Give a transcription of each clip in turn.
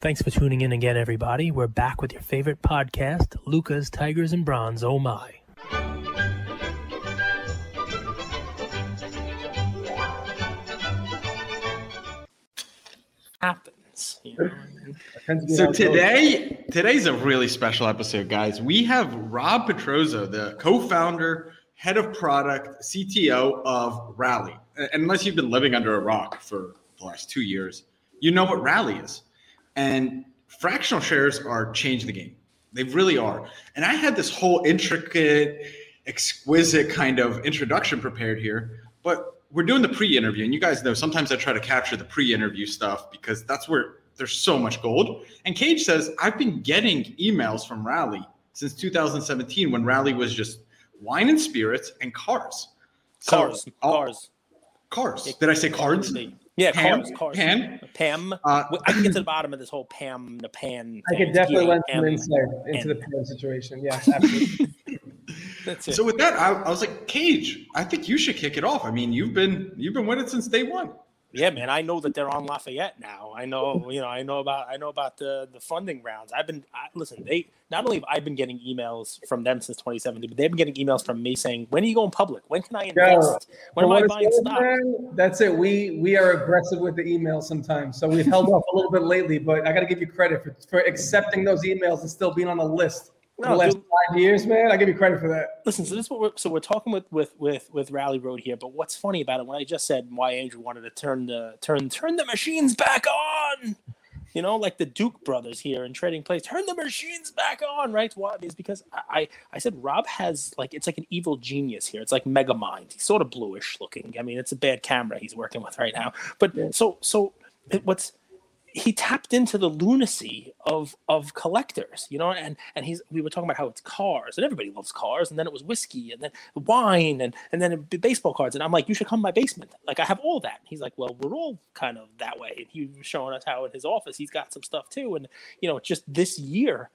Thanks for tuning in again, everybody. We're back with your favorite podcast, Lucas, Tigers, and Bronze. Oh my. Happens. You know? So today, today's a really special episode, guys. We have Rob Petrozzo, the co-founder, head of product, CTO of Rally. And Unless you've been living under a rock for the last two years, you know what Rally is. And fractional shares are changing the game. They really are. And I had this whole intricate, exquisite kind of introduction prepared here, but we're doing the pre-interview, and you guys know sometimes I try to capture the pre-interview stuff because that's where there's so much gold. And Cage says I've been getting emails from Rally since 2017 when Rally was just wine and spirits and cars. So Cars. Oh. Cars. Cars. Did I say cards? Yeah, Pam? cars. Cars. Pam? Pam. Uh, I can get to the bottom of this whole Pam, the pan. I could definitely Yeah, lend some insight into the and- parent situation. Yes, absolutely. That's it. So with that, I, I was like, Cage, I think you should kick it off. I mean, you've been you've been with it since day one. Yeah, man, I know that they're on Lafayette now. I know, you know, I know about I know about the the funding rounds. I've been I, listen. They not only have I been getting emails from them since 2017, but they've been getting emails from me saying, "When are you going public? When can I invest? when am I buying stock?" man, That's it. We we are aggressive with the emails sometimes, so we've held off a little bit lately. But I got to give you credit for, for accepting those emails and still being on the list No, the last dude. five years, man. I give you credit for that. Listen, so this is what we're so we're talking with with with with Rally Road here. But what's funny about it? When I just said why Andrew wanted to turn the turn turn the machines back on, you know, like the Duke brothers here in Trading Place, turn the machines back on, right? Why? Is because I I I said Rob has like it's like an evil genius here. It's like Mega Mind. He's sort of bluish looking. I mean, it's a bad camera he's working with right now. But Yeah. so so it- what's he tapped into the lunacy of of collectors, you know, and and he's we were talking about how it's cars and everybody loves cars, and then it was whiskey and then wine and and then baseball cards, and I'm like, you should come to my basement, like I have all that. He's like, well, we're all kind of that way. And he was showing us how in his office he's got some stuff too, and you know, just this year.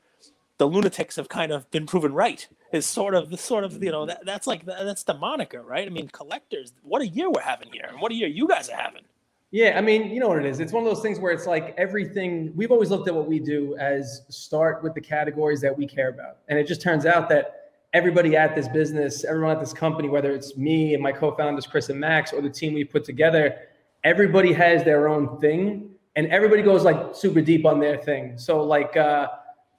The lunatics have kind of been proven right. Is sort of the sort of you know that, that's like that's the moniker, right? I mean, collectors. What a year we're having here, and what a year you guys are having. Yeah, I mean, you know what it is. It's one of those things where it's like everything. We've always looked at what we do as start with the categories that we care about, and it just turns out that everybody at this business, everyone at this company, whether it's me and my co-founders Chris and Max or the team we put together, everybody has their own thing, and everybody goes like super deep on their thing. So like. uh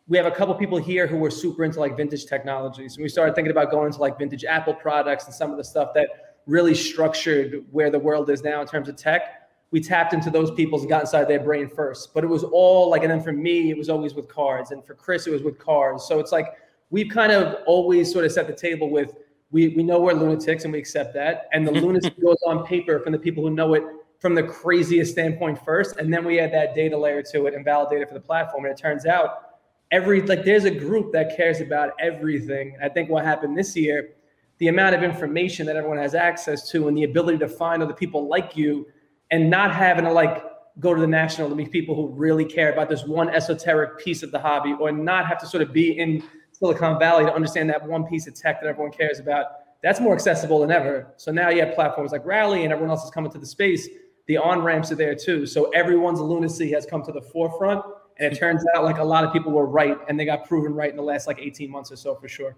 we have a couple people here who were super into like vintage technologies. And we started thinking about going to like vintage Apple products and some of the stuff that really structured where the world is now in terms of tech. We tapped into those people's and got inside their brain first. But it was all like, and then for me, it was always with cards. And for Chris, it was with cards. So it's like we've kind of always sort of set the table with we, we know we're lunatics and we accept that. And the lunacy goes on paper from the people who know it from the craziest standpoint first. And then we add that data layer to it and validate it for the platform. And it turns out every like there's a group that cares about everything. I think what happened this year, the amount of information that everyone has access to and the ability to find other people like you and not having to like go to the national to meet people who really care about this one esoteric piece of the hobby or not have to sort of be in Silicon Valley to understand that one piece of tech that everyone cares about. That's more accessible than ever. So now you have platforms like Rally and everyone else is coming to the space. The on ramps are there too. So everyone's lunacy has come to the forefront. And it turns out like a lot of people were right and they got proven right in the last like 18 months or so for sure.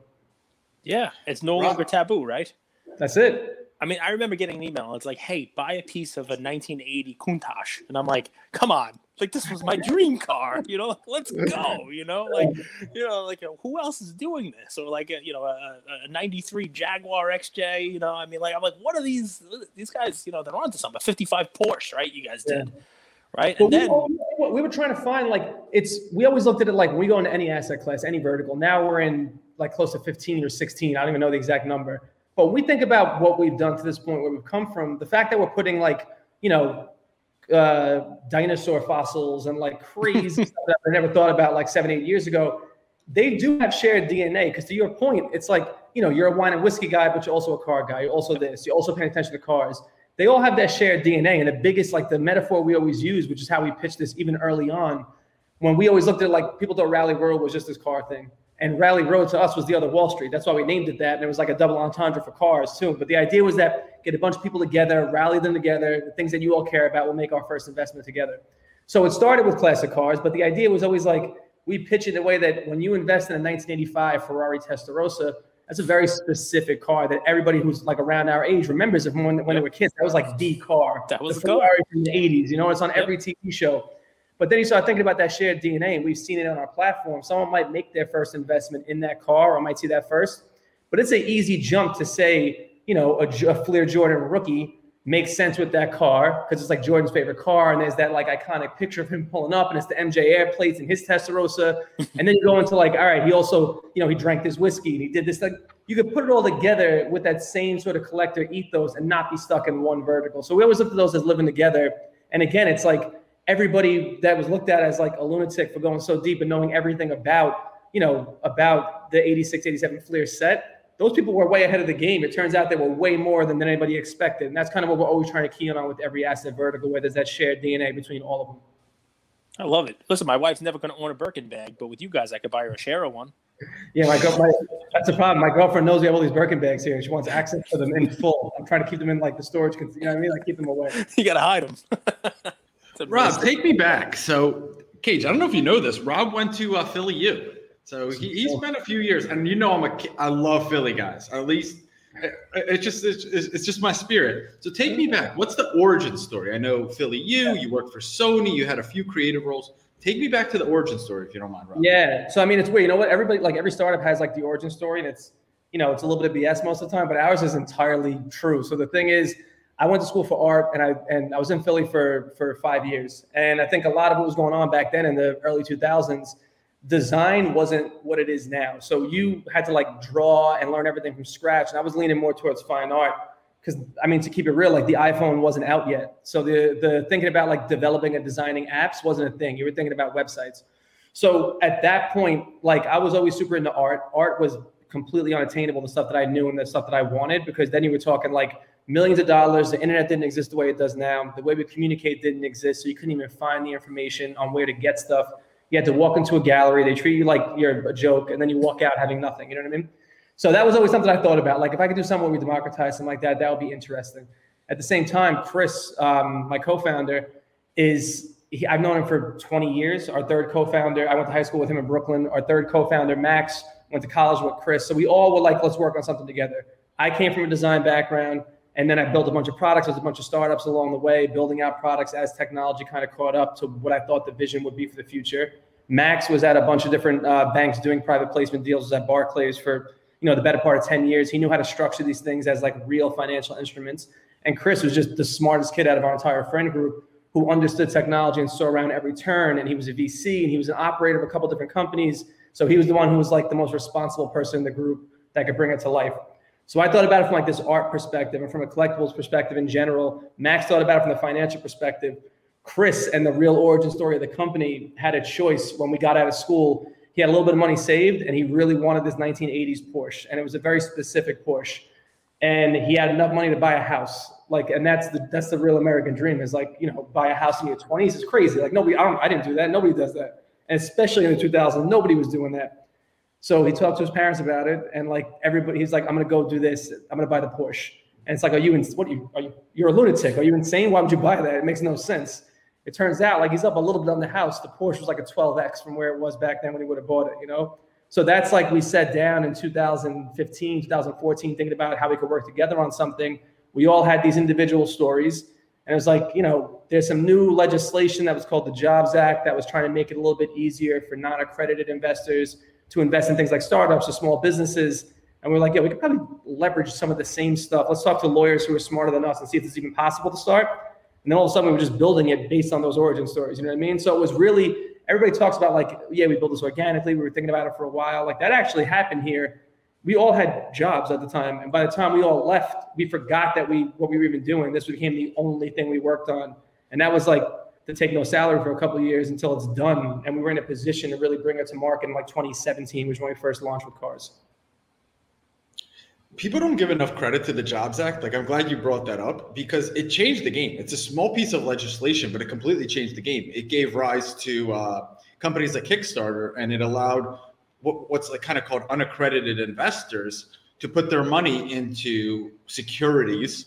Yeah, it's no Rob- longer taboo, right? That's it. I mean, I remember getting an email. It's like, "Hey, buy a piece of a 1980 Countach," and I'm like, "Come on!" Like this was my dream car, you know. Let's go, you know. Like, you know, like uh, who else is doing this? Or like, a, you know, a, a '93 Jaguar XJ. You know, I mean, like, I'm like, what are these? These guys, you know, they're onto something. A '55 Porsche, right? You guys did, right? But And we, then, we- we were trying to find like it's we always looked at it like when we go into any asset class, any vertical. Now we're in like close to 15 or 16. I don't even know the exact number. But when we think about what we've done to this point, where we've come from, the fact that we're putting like, you know, uh, dinosaur fossils and like crazy stuff that I never thought about like seven, eight years ago, they do have shared DNA. Because to your point, it's like, you know, you're a wine and whiskey guy, but you're also a car guy. You're also this. You're also paying attention to cars. They all have that shared DNA. And the biggest, like the metaphor we always use, which is how we pitched this even early on, when we always looked at it like people thought Rally Road was just this car thing. And Rally Road to us was the other Wall Street. That's why we named it that. And it was like a double entendre for cars too. But the idea was that get a bunch of people together, rally them together. The things that you all care about will make our first investment together. So it started with classic cars, but the idea was always like we pitch it in a way that when you invest in a 1985 Ferrari Testarossa, that's a very specific car that everybody who's like around our age remembers it from when, when they were kids. That was like the car. That was the the car. Ferrari from the 80s. You know, it's on every TV show. But then you start thinking about that shared DNA, and we've seen it on our platform. Someone might make their first investment in that car, or might see that first. But it's an easy jump to say, you know, a Fleer Jordan rookie makes sense with that car because it's like Jordan's favorite car, and there's that like iconic picture of him pulling up, and it's the MJ Air plates and his Testarossa. and then you go into like, all right, he also, you know, he drank this whiskey and he did this. Like, you could put it all together with that same sort of collector ethos and not be stuck in one vertical. So we always look at those as living together. And again, it's like everybody that was looked at as like a lunatic for going so deep and knowing everything about, you know, about the 86, 87 Fleer set those people were way ahead of the game. It turns out they were way more than, than anybody expected. And that's kind of what we're always trying to key in on with every asset vertical, where there's that shared DNA between all of them. I love it. Listen, my wife's never going to own a Birkin bag, but with you guys, I could buy her a Shara one. Yeah, my, girl, my that's the problem. My girlfriend knows we have all these Birkin bags here. And she wants access to them in full. I'm trying to keep them in like the storage. You know what I mean? Like keep them away. you got to hide them. Rob, take me back. So, Cage, I don't know if you know this. Rob went to uh, Philly U. So he, he spent a few years, and you know I'm a I love Philly guys. At least it, it's just it's, it's just my spirit. So take me back. What's the origin story? I know Philly U. You worked for Sony. You had a few creative roles. Take me back to the origin story, if you don't mind, Rob. Yeah. So I mean, it's weird. You know what? Everybody, like every startup, has like the origin story, and it's you know it's a little bit of BS most of the time, but ours is entirely true. So the thing is, I went to school for art, and I and I was in Philly for for five years, and I think a lot of what was going on back then in the early 2000s. Design wasn't what it is now. So you had to like draw and learn everything from scratch. And I was leaning more towards fine art because I mean, to keep it real, like the iPhone wasn't out yet. So the the thinking about like developing and designing apps wasn't a thing. You were thinking about websites. So at that point, like I was always super into art. Art was completely unattainable, the stuff that I knew and the stuff that I wanted, because then you were talking like millions of dollars. The internet didn't exist the way it does now. The way we communicate didn't exist. So you couldn't even find the information on where to get stuff. You had to walk into a gallery. They treat you like you're a joke, and then you walk out having nothing. You know what I mean? So that was always something I thought about. Like if I could do something where we democratize something like that, that would be interesting. At the same time, Chris, um, my co-founder, is he, I've known him for 20 years. Our third co-founder, I went to high school with him in Brooklyn. Our third co-founder, Max, went to college with Chris. So we all were like, let's work on something together. I came from a design background, and then I built a bunch of products. There's a bunch of startups along the way, building out products as technology kind of caught up to what I thought the vision would be for the future. Max was at a bunch of different uh, banks doing private placement deals. Was at Barclays for you know the better part of 10 years. He knew how to structure these things as like real financial instruments. And Chris was just the smartest kid out of our entire friend group who understood technology and saw around every turn. And he was a VC and he was an operator of a couple different companies. So he was the one who was like the most responsible person in the group that could bring it to life. So I thought about it from like this art perspective and from a collectibles perspective in general. Max thought about it from the financial perspective. Chris and the real origin story of the company had a choice when we got out of school. He had a little bit of money saved and he really wanted this 1980s Porsche. And it was a very specific Porsche. And he had enough money to buy a house. Like, and that's the that's the real American dream is like, you know, buy a house in your 20s is crazy. Like nobody, I don't I didn't do that. Nobody does that. And especially in the 2000s, nobody was doing that. So he talked to his parents about it, and like everybody, he's like, "I'm gonna go do this. I'm gonna buy the Porsche." And it's like, "Are you? In, what are you? Are you? You're a lunatic. Are you insane? Why would you buy that? It makes no sense." It turns out, like he's up a little bit on the house. The Porsche was like a 12x from where it was back then when he would have bought it. You know. So that's like we sat down in 2015, 2014, thinking about how we could work together on something. We all had these individual stories, and it was like, you know, there's some new legislation that was called the Jobs Act that was trying to make it a little bit easier for non-accredited investors to invest in things like startups or small businesses. And we're like, yeah, we could probably leverage some of the same stuff. Let's talk to lawyers who are smarter than us and see if it's even possible to start. And then all of a sudden, we were just building it based on those origin stories. You know what I mean? So it was really everybody talks about like, yeah, we built this organically. We were thinking about it for a while. Like that actually happened here. We all had jobs at the time, and by the time we all left, we forgot that we what we were even doing. This became the only thing we worked on, and that was like to take no salary for a couple of years until it's done. And we were in a position to really bring it to market in like 2017, which when we first launched with cars. People don't give enough credit to the Jobs Act. Like, I'm glad you brought that up because it changed the game. It's a small piece of legislation, but it completely changed the game. It gave rise to uh, companies like Kickstarter, and it allowed what, what's like kind of called unaccredited investors to put their money into securities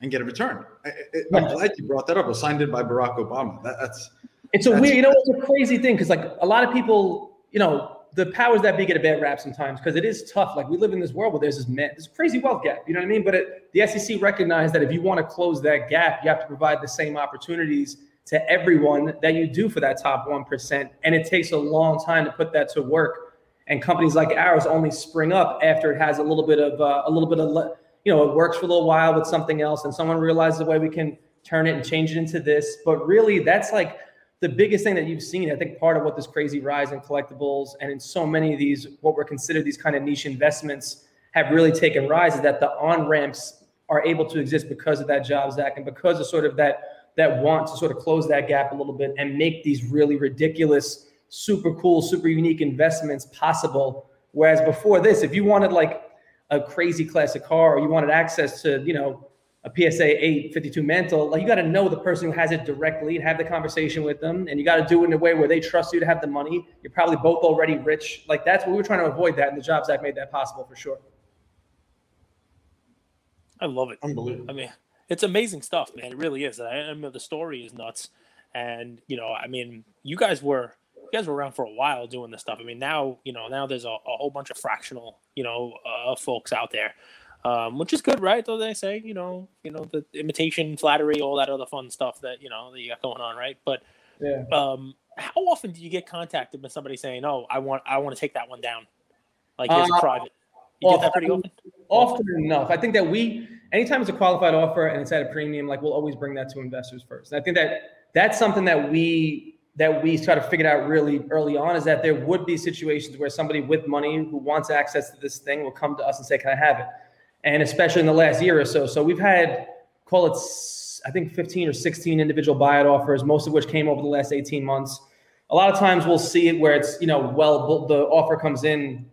and get a return. I, I'm glad you brought that up. It was signed in by Barack Obama. That, that's It's a That's- weird, you know, it's a crazy thing because like a lot of people, you know, the powers that be get a bad rap sometimes because it is tough. Like we live in this world where there's this man, this crazy wealth gap. You know what I mean? But it, the SEC recognized that if you want to close that gap, you have to provide the same opportunities to everyone that you do for that top one percent, and it takes a long time to put that to work. And companies like ours only spring up after it has a little bit of uh, a little bit of le- you know it works for a little while with something else, and someone realizes the way we can turn it and change it into this. But really, that's like the biggest thing that you've seen, I think part of what this crazy rise in collectibles and in so many of these, what were considered these kind of niche investments have really taken rise is that the on ramps are able to exist because of that Jobs Act and because of sort of that that want to sort of close that gap a little bit and make these really ridiculous, super cool, super unique investments possible. Whereas before this, if you wanted like a crazy classic car or you wanted access to, you know, a PSA 852 Mantle, like you got to know the person who has it directly and have the conversation with them. And you got to do it in a way where they trust you to have the money. You're probably both already rich. Like that's what we were trying to avoid that. And the Jobs Act made that possible for sure. I love it. Unbelievable. I mean, it's amazing stuff, man. It really is. I, I mean, the story is nuts, and you know, I mean, you guys were you guys were around for a while doing this stuff. I mean, now you know, now there's a, a whole bunch of fractional, you know, uh, folks out there, um, which is good, right? Though they say, you know, you know, the imitation, flattery, all that other fun stuff that you know that you got going on, right? But Yeah. um, how often do you get contacted with somebody saying, "Oh, I want, I want to take that one down," like here's a Uh, private? You get that pretty often. often. often enough. I think that we, anytime it's a qualified offer and it's at a premium, like we'll always bring that to investors first. And I think that that's something that we that we sort of figured out really early on is that there would be situations where somebody with money who wants access to this thing will come to us and say, "Can I have it?" And especially in the last year or so, so we've had call it I think 15 or 16 individual buyout offers, most of which came over the last 18 months. A lot of times we'll see it where it's you know well the offer comes in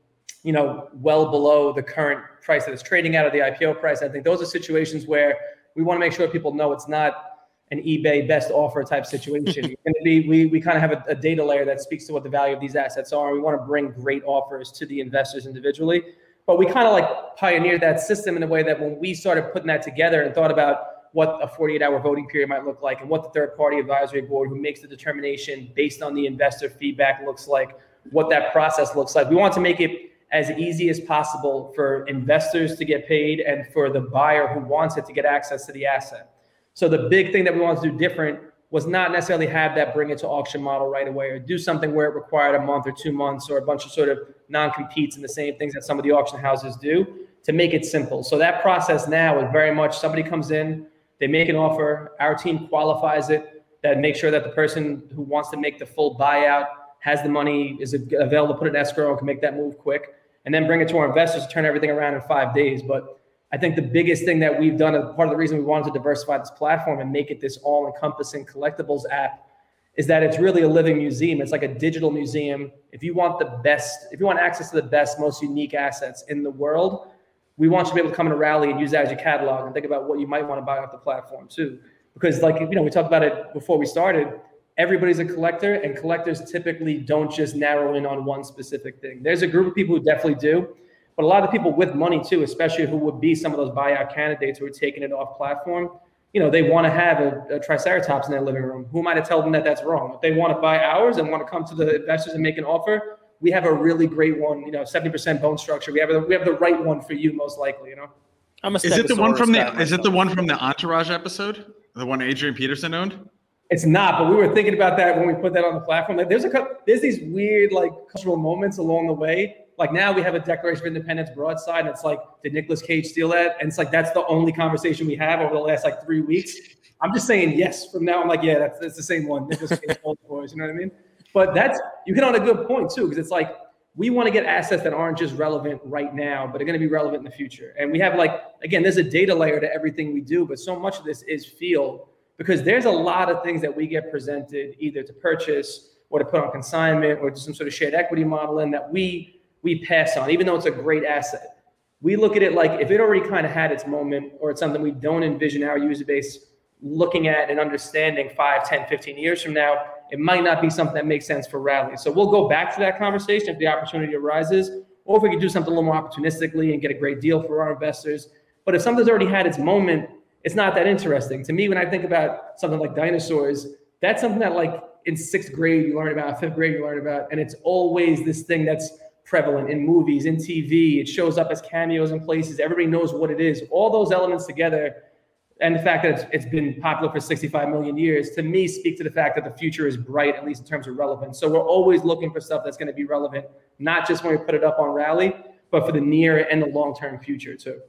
you know, well below the current price that it's trading out of the IPO price. I think those are situations where we want to make sure people know it's not an eBay best offer type situation. It's gonna be, we, we kind of have a, a data layer that speaks to what the value of these assets are. We want to bring great offers to the investors individually. But we kind of like pioneered that system in a way that when we started putting that together and thought about what a 48 hour voting period might look like and what the third party advisory board who makes the determination based on the investor feedback looks like, what that process looks like. We want to make it as easy as possible for investors to get paid and for the buyer who wants it to get access to the asset. So the big thing that we wanted to do different was not necessarily have that bring it to auction model right away or do something where it required a month or two months or a bunch of sort of non-competes and the same things that some of the auction houses do to make it simple. So that process now is very much somebody comes in, they make an offer, our team qualifies it, that makes sure that the person who wants to make the full buyout has the money, is available to put an escrow and can make that move quick, and then bring it to our investors to turn everything around in five days. But I think the biggest thing that we've done, part of the reason we wanted to diversify this platform and make it this all-encompassing collectibles app, is that it's really a living museum. It's like a digital museum. If you want the best, if you want access to the best, most unique assets in the world, we want you to be able to come in a rally and use that as your catalog and think about what you might want to buy off the platform too. Because like you know, we talked about it before we started. Everybody's a collector, and collectors typically don't just narrow in on one specific thing. There's a group of people who definitely do, but a lot of people with money too, especially who would be some of those buyout candidates who are taking it off platform. You know, they want to have a, a Triceratops in their living room. Who am I to tell them that that's wrong? If they want to buy ours and want to come to the investors and make an offer, we have a really great one. You know, seventy percent bone structure. We have the, we have the right one for you, most likely. You know. I'm a Is it the one from guy the? Is it the one from the Entourage episode? The one Adrian Peterson owned? It's not, but we were thinking about that when we put that on the platform. Like, there's a couple, there's these weird like cultural moments along the way. Like now we have a Declaration of Independence broadside, and it's like, did Nicolas Cage steal that? And it's like that's the only conversation we have over the last like three weeks. I'm just saying yes. From now, I'm like, yeah, that's, that's the same one. Nicolas Cage boys. You know what I mean? But that's you hit on a good point too, because it's like we want to get assets that aren't just relevant right now, but are going to be relevant in the future. And we have like again, there's a data layer to everything we do, but so much of this is feel because there's a lot of things that we get presented either to purchase or to put on consignment or to some sort of shared equity model in that we we pass on, even though it's a great asset. We look at it like if it already kind of had its moment or it's something we don't envision our user base looking at and understanding 5, 10, 15 years from now, it might not be something that makes sense for Rally. So we'll go back to that conversation if the opportunity arises, or if we could do something a little more opportunistically and get a great deal for our investors. But if something's already had its moment, it's not that interesting. To me, when I think about something like dinosaurs, that's something that like in sixth grade you learn about, fifth grade you learn about, and it's always this thing that's prevalent in movies, in TV. It shows up as cameos in places. Everybody knows what it is. All those elements together, and the fact that it's, it's been popular for 65 million years, to me, speak to the fact that the future is bright, at least in terms of relevance. So we're always looking for stuff that's going to be relevant, not just when we put it up on Rally, but for the near and the long term future too.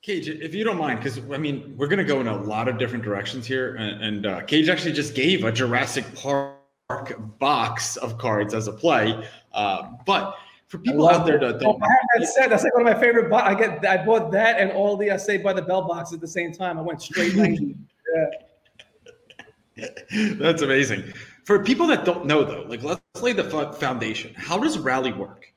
Cage, if you don't mind, because I mean, we're going to go in a lot of different directions here. And, and uh, Cage actually just gave a Jurassic Park box of cards as a play. Uh, but for people out there that don't, oh, I that set. That's like one of my favorite. Bo- I get. I bought that and all the I Saved by the Bell box at the same time. I went straight. yeah. That's amazing. For people that don't know, though, like let's lay the foundation. How does Rally work?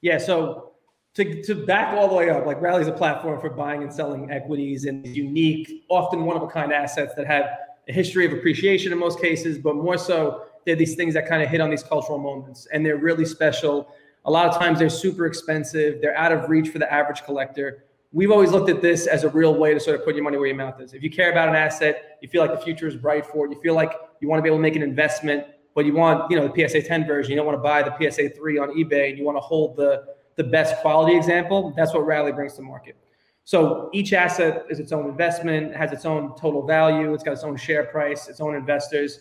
Yeah. So to, to back all the way up, like Rally is a platform for buying and selling equities and unique, often one of a kind assets that have a history of appreciation in most cases, but more so, they're these things that kind of hit on these cultural moments and they're really special. A lot of times they're super expensive, they're out of reach for the average collector. We've always looked at this as a real way to sort of put your money where your mouth is. If you care about an asset, you feel like the future is bright for it, you feel like you want to be able to make an investment, but you want, you know, the PSA 10 version, you don't want to buy the PSA 3 on eBay, and you want to hold the the best quality example, that's what Rally brings to market. So each asset is its own investment, has its own total value, it's got its own share price, its own investors.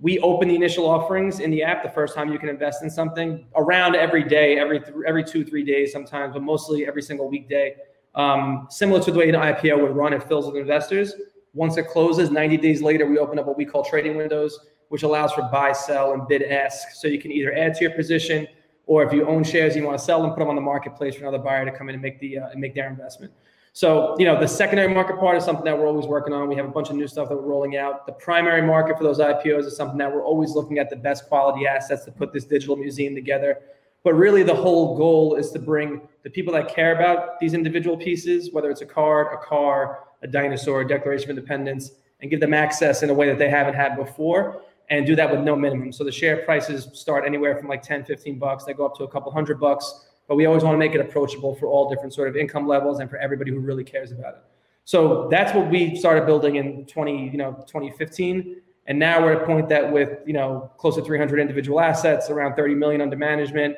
We open the initial offerings in the app the first time you can invest in something around every day, every th- every two three days sometimes, but mostly every single weekday. Um, similar to the way an IPO would run, it fills with investors. Once it closes, 90 days later, we open up what we call trading windows, which allows for buy, sell, and bid ask. So you can either add to your position or if you own shares, you want to sell them, put them on the marketplace for another buyer to come in and make the uh, and make their investment. So, you know, the secondary market part is something that we're always working on. We have a bunch of new stuff that we're rolling out. The primary market for those IPOs is something that we're always looking at the best quality assets to put this digital museum together. But really, the whole goal is to bring the people that care about these individual pieces, whether it's a card, a car, a dinosaur, a Declaration of Independence, and give them access in a way that they haven't had before and do that with no minimum. So the share prices start anywhere from like 10, 15 bucks. They go up to a couple hundred bucks, but we always want to make it approachable for all different sort of income levels and for everybody who really cares about it. So that's what we started building in 20, you know, 2015. And now we're at a point that with, you know, close to 300 individual assets, around 30 million under management,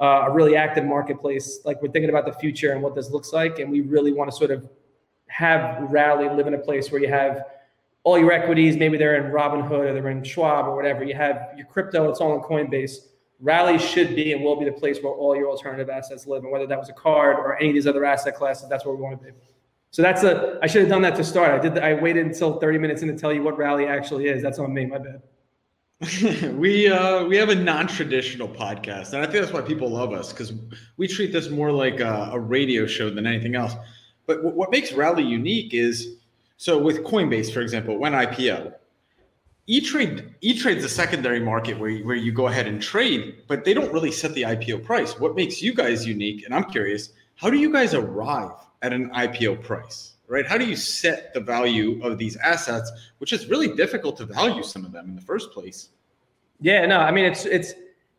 uh, a really active marketplace, like we're thinking about the future and what this looks like. And we really want to sort of have Rally live in a place where you have all your equities, maybe they're in Robinhood or they're in Schwab or whatever. You have your crypto, it's all in Coinbase. Rally should be and will be the place where all your alternative assets live. And whether that was a card or any of these other asset classes, that's where we want to be. So that's a, I should have done that to start. I did, the, I waited until 30 minutes in to tell you what Rally actually is. That's on me, my bad. we uh, we have a non-traditional podcast, and I think that's why people love us because we treat this more like a, a radio show than anything else. But w- what makes Rally unique is so with Coinbase, for example, when IPO, E-Trade E-Trade's a secondary market where you, where you go ahead and trade, but they don't really set the IPO price. What makes you guys unique? And I'm curious, how do you guys arrive at an IPO price? Right? How do you set the value of these assets, which is really difficult to value some of them in the first place? Yeah, no, I mean it's it's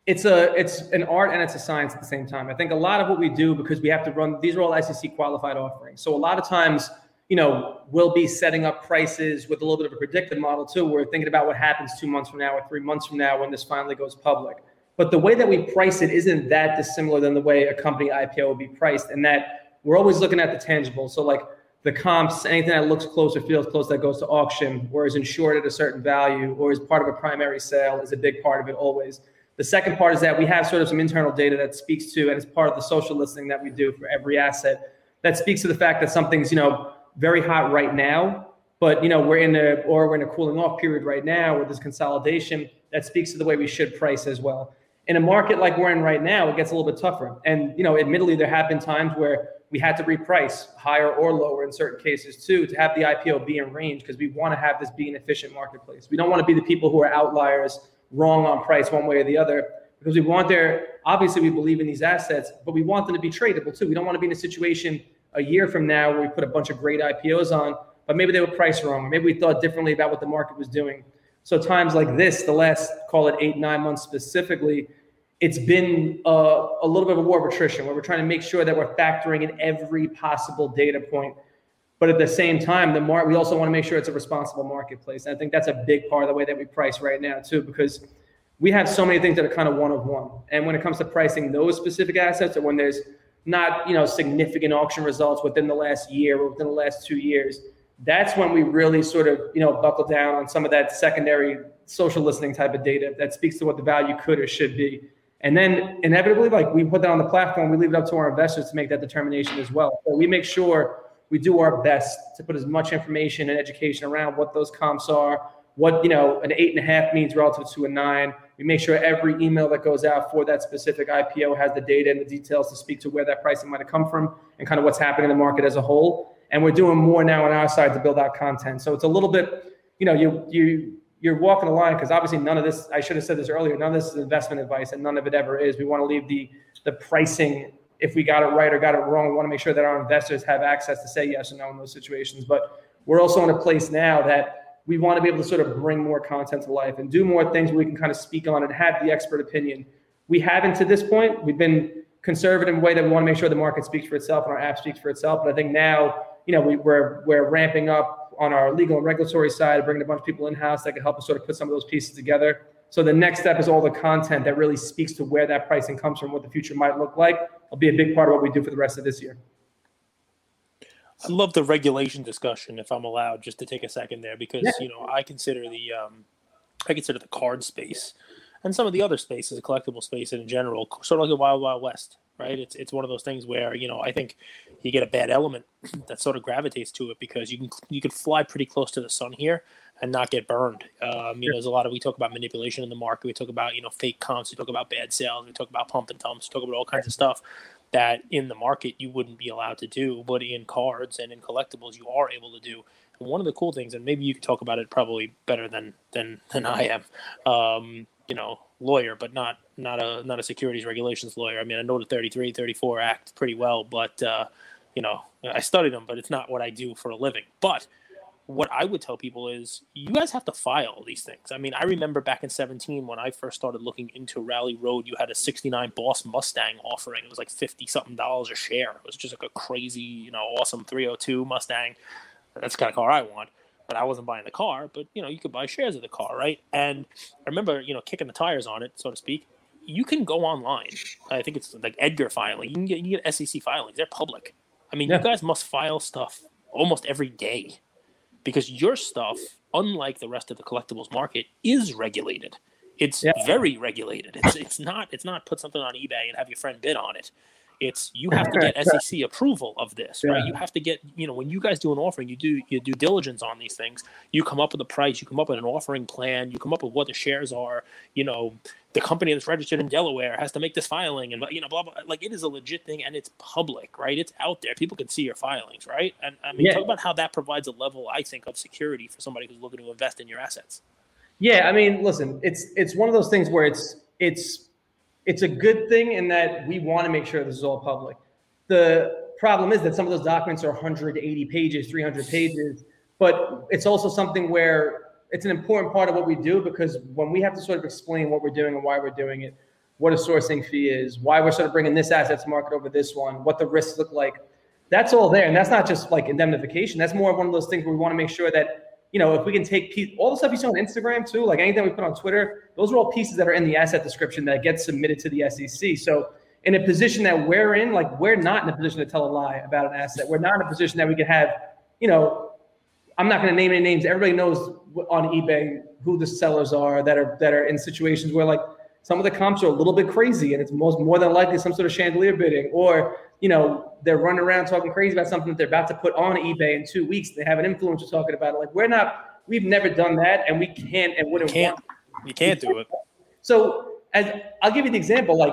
it's a it's an art and it's a science at the same time. I think a lot of what we do because we have to run these are all SEC qualified offerings. So a lot of times you know, we'll be setting up prices with a little bit of a predictive model too. We're thinking about what happens two months from now or three months from now when this finally goes public. But the way that we price it isn't that dissimilar than the way a company IPO would be priced, and that we're always looking at the tangible. So like the comps, anything that looks close or feels close that goes to auction, or is insured at a certain value, or is part of a primary sale, is a big part of it always. The second part is that we have sort of some internal data that speaks to, and it's part of the social listening that we do for every asset, that speaks to the fact that something's, you know, very hot right now, but you know we're in a or we're in a cooling off period right now with this consolidation that speaks to the way we should price as well. In a market like we're in right now, it gets a little bit tougher. And you know, admittedly, there have been times where we had to reprice higher or lower in certain cases too to have the IPO be in range because we want to have this be an efficient marketplace. We don't want to be the people who are outliers, wrong on price one way or the other because we want their obviously we believe in these assets, but we want them to be tradable too. We don't want to be in a situation a year from now where we put a bunch of great IPOs on, but maybe they were priced wrong. Maybe we thought differently about what the market was doing. So times like this, the last call it eight nine months specifically, it's been a, a little bit of a war of attrition where we're trying to make sure that we're factoring in every possible data point. But at the same time, the mar- we also want to make sure it's a responsible marketplace. And I think that's a big part of the way that we price right now too, because we have so many things that are kind of one of one. And when it comes to pricing those specific assets, or when there's not you know significant auction results within the last year or within the last two years, that's when we really sort of you know buckle down on some of that secondary social listening type of data that speaks to what the value could or should be. And then inevitably, like we put that on the platform, we leave it up to our investors to make that determination as well. So we make sure we do our best to put as much information and education around what those comps are, what you know an eight and a half means relative to a nine. We make sure every email that goes out for that specific IPO has the data and the details to speak to where that pricing might have come from and kind of what's happening in the market as a whole. And we're doing more now on our side to build out content. So it's a little bit, you know, you you you're walking the line because obviously none of this. I should have said this earlier. None of this is investment advice, and none of it ever is. We want to leave the the pricing if we got it right or got it wrong. We want to make sure that our investors have access to say yes or no in those situations. But we're also in a place now that we want to be able to sort of bring more content to life and do more things where we can kind of speak on and have the expert opinion. We haven't to this point. We've been conservative in a way that we want to make sure the market speaks for itself and our app speaks for itself. But I think now, you know, we, we're we're ramping up on our legal and regulatory side, bringing a bunch of people in house that can help us sort of put some of those pieces together. So the next step is all the content that really speaks to where that pricing comes from, what the future might look like. Will be a big part of what we do for the rest of this year. I love the regulation discussion, if I'm allowed, just to take a second there, because yeah. you know I consider the um, I consider the card space and some of the other spaces, collectible space in general, sort of like a wild wild west, right? It's it's one of those things where you know I think you get a bad element that sort of gravitates to it because you can you can fly pretty close to the sun here and not get burned. Um, you know, there's a lot of we talk about manipulation in the market. We talk about you know fake comps. We talk about bad sales. We talk about pump and dumps. We talk about all kinds of stuff that in the market you wouldn't be allowed to do, but in cards and in collectibles you are able to do. And one of the cool things, and maybe you could talk about it probably better than than than I am, um, you know, lawyer, but not not a not a securities regulations lawyer. I mean, I know the 33, 34 Act pretty well, but uh, you know, I studied them, but it's not what I do for a living. But what I would tell people is you guys have to file these things. I mean, I remember back in 17 when I first started looking into Rally Road, you had a 69 Boss Mustang offering. It was like 50 something dollars a share. It was just like a crazy, you know, awesome 302 Mustang. That's the kind of car I want. But I wasn't buying the car, but you know, you could buy shares of the car, right? And I remember, you know, kicking the tires on it, so to speak. You can go online. I think it's like Edgar filing. You can get you get SEC filings. They're public. I mean, yeah. you guys must file stuff almost every day because your stuff, unlike the rest of the collectibles market, is regulated. It's yeah. very regulated. It's it's not it's not put something on eBay and have your friend bid on it. It's you have to get SEC approval of this, right? You have to get, you know, when you guys do an offering, you do you do diligence on these things. You come up with a price, you come up with an offering plan, you come up with what the shares are. You know, the company that's registered in Delaware has to make this filing, and you know, blah blah. Like it is a legit thing, and it's public, right? It's out there. People can see your filings, right? And I mean, yeah. talk about how that provides a level, I think, of security for somebody who's looking to invest in your assets. Yeah, I mean, listen, it's it's one of those things where it's it's it's a good thing in that we want to make sure this is all public. The problem is that some of those documents are 180 pages, 300 pages, but it's also something where it's an important part of what we do because when we have to sort of explain what we're doing and why we're doing it, what a sourcing fee is, why we're sort of bringing this asset to market over this one, what the risks look like, that's all there. And that's not just like indemnification. That's more one of those things where we want to make sure that you know, if we can take all the stuff you see on Instagram too, like anything we put on Twitter, those are all pieces that are in the asset description that get submitted to the SEC. So in a position that we're in, like we're not in a position to tell a lie about an asset. We're not in a position that we could have, you know, I'm not going to name any names. Everybody knows on eBay who the sellers are that are that are in situations where like some of the comps are a little bit crazy and it's most more than likely some sort of chandelier bidding or you know, they're running around talking crazy about something that they're about to put on eBay in two weeks. They have an influencer talking about it. Like we're not, we've never done that, and we can't and wouldn't. You can't. Want. You can't do it. So, as I'll give you an example, like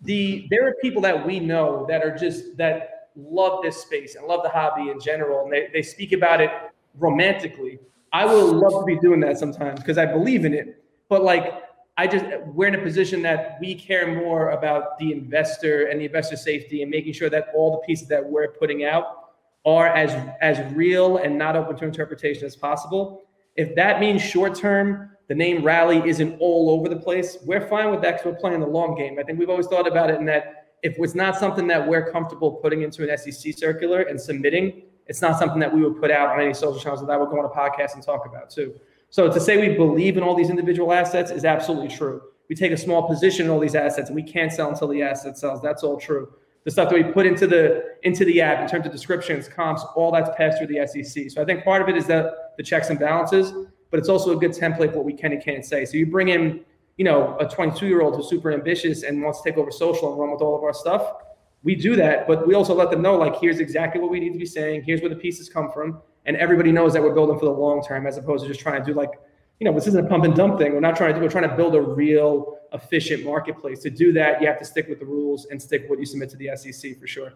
the there are people that we know that are just that love this space and love the hobby in general, and they, they speak about it romantically. I would love to be doing that sometimes because I believe in it. But like I just we're in a position that we care more about the investor and the investor safety and making sure that all the pieces that we're putting out are as as real and not open to interpretation as possible. If that means short term, the name Rally isn't all over the place. We're fine with that because we're playing the long game. I think we've always thought about it in that if it's not something that we're comfortable putting into an SEC circular and submitting, it's not something that we would put out on any social channels that I would go on a podcast and talk about too. So to say we believe in all these individual assets is absolutely true. We take a small position in all these assets and we can't sell until the asset sells. That's all true. The stuff that we put into the into the app in terms of descriptions, comps, all that's passed through the SEC. So I think part of it is that the checks and balances, but it's also a good template for what we can and can't say. So you bring in, you know, a 22 year old who's super ambitious and wants to take over social and run with all of our stuff. We do that, but we also let them know like here's exactly what we need to be saying. Here's where the pieces come from, and everybody knows that we're building for the long term as opposed to just trying to do like you know, this isn't a pump and dump thing. We're not trying to do, we're trying to build a real efficient marketplace. To do that, you have to stick with the rules and stick with what you submit to the SEC for sure.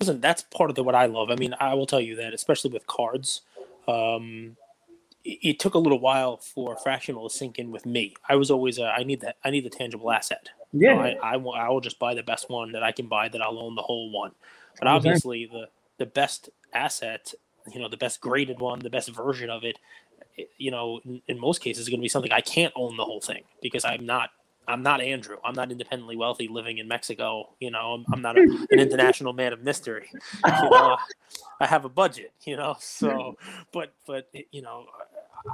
Listen, that's part of the, what I love. I mean, I will tell you that, especially with cards, um, it, it, took a little while for fractional to sink in with me. I was always, uh, I need that, I need the tangible asset. Yeah. You know, I, I, will, I will just buy the best one that I can buy that I'll own the whole one. But obviously, the, the best asset, you know, the best graded one, the best version of it eh, you know, in, in most cases, is going to be something I can't own the whole thing because I'm not I'm not Andrew. I'm not independently wealthy living in Mexico. You know, I'm, I'm not a, an international man of mystery. You know, I have a budget. You know, so but but eh, you know,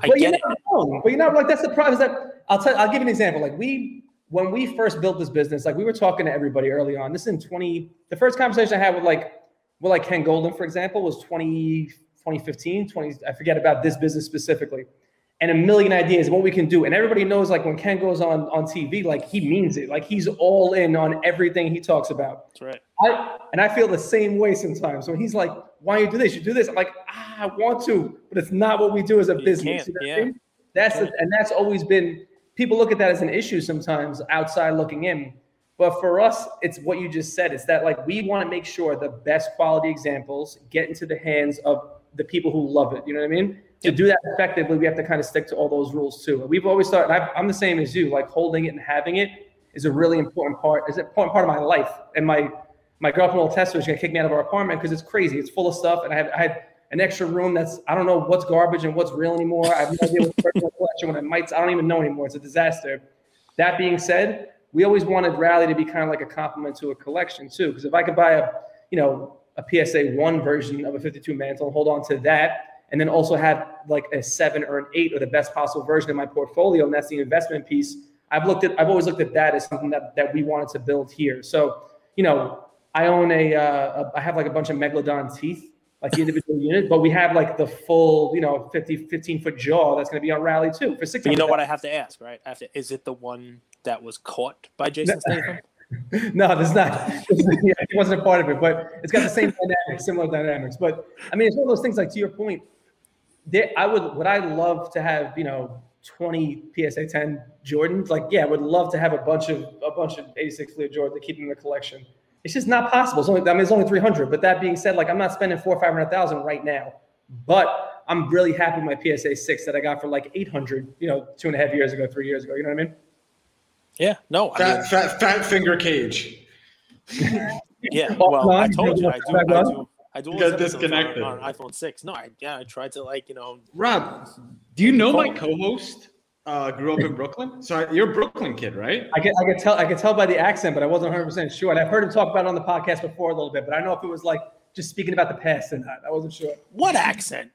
I but get it. Wrong. But you know, like that's the problem. Is that I'll tell. I'll give you an example. Like we when we first built this business, like we were talking to everybody early on. This is in 20. The first conversation I had with like with like Ken Goldin, for example, was 20 2015, 20, I forget about this business specifically, and a million ideas what we can do. And everybody knows, like when Ken goes on on TV, like he means it. Like he's all in on everything he talks about. That's right. I and I feel the same way sometimes. When he's like, "Why you do this? You do this." I'm like, ah, "I want to, but it's not what we do as a You business." You know yeah. I mean? That's and that's always been. People look at that as an issue sometimes outside looking in. But for us, it's what you just said. It's that like we want to make sure the best quality examples get into the hands of the people who love it. You know what I mean? To do that effectively, we have to kind of stick to all those rules too. And we've always thought, i am the same as you. Like holding it and having it is a really important part. Is an important part of my life. And my my girlfriend will test. She's gonna kick me out of our apartment because it's crazy. It's full of stuff, and I have I had an extra room that's I don't know what's garbage and what's real anymore. I have no idea what's personal collection when it might. I don't even know anymore. It's a disaster. That being said, we always wanted Rally to be kind of like a complement to a collection too. Because if I could buy a you know a PSA one version of a 52 Mantle, hold on to that, and then also have like a seven or an eight or the best possible version in my portfolio, and that's the investment piece. I've looked at, I've always looked at that as something that, that we wanted to build here. So, you know, I own a, uh, a I have like a bunch of megalodon teeth, like the individual unit, but we have like the full, you know, 50, 15 foot jaw that's going to be on Rally too for six. You know what I have to ask, right? I have to, is it the one that was caught by Jason Statham? no, there's not. yeah, it wasn't a part of it, but it's got the same dynamics, similar dynamics. But I mean, it's one of those things. Like to your point, there, I would. Would I love to have you know 20 PSA 10 Jordans? Like, yeah, I would love to have a bunch of a bunch of 86 Fleer Jordan to keep in the collection. It's just not possible. It's only, I mean, it's only 300. But that being said, like, I'm not spending four or five hundred thousand right now. But I'm really happy with my PSA six that I got for like 800. You know, two and a half years ago, three years ago. You know what I mean? Yeah, no. I Fat, mean, fat, fat finger cage. yeah, well, I told you, I do, I do, I do. You got always have this on- disconnected. on, iPhone six. No, I yeah, I tried to like you know. Rob, do you know my co-host? Uh, grew up in Brooklyn. So you're a Brooklyn kid, right? I can I can tell I can tell by the accent, but I wasn't 100 percent sure. And I've heard him talk about it on the podcast before a little bit, but I don't know if it was like just speaking about the past or not. I wasn't sure. What accent?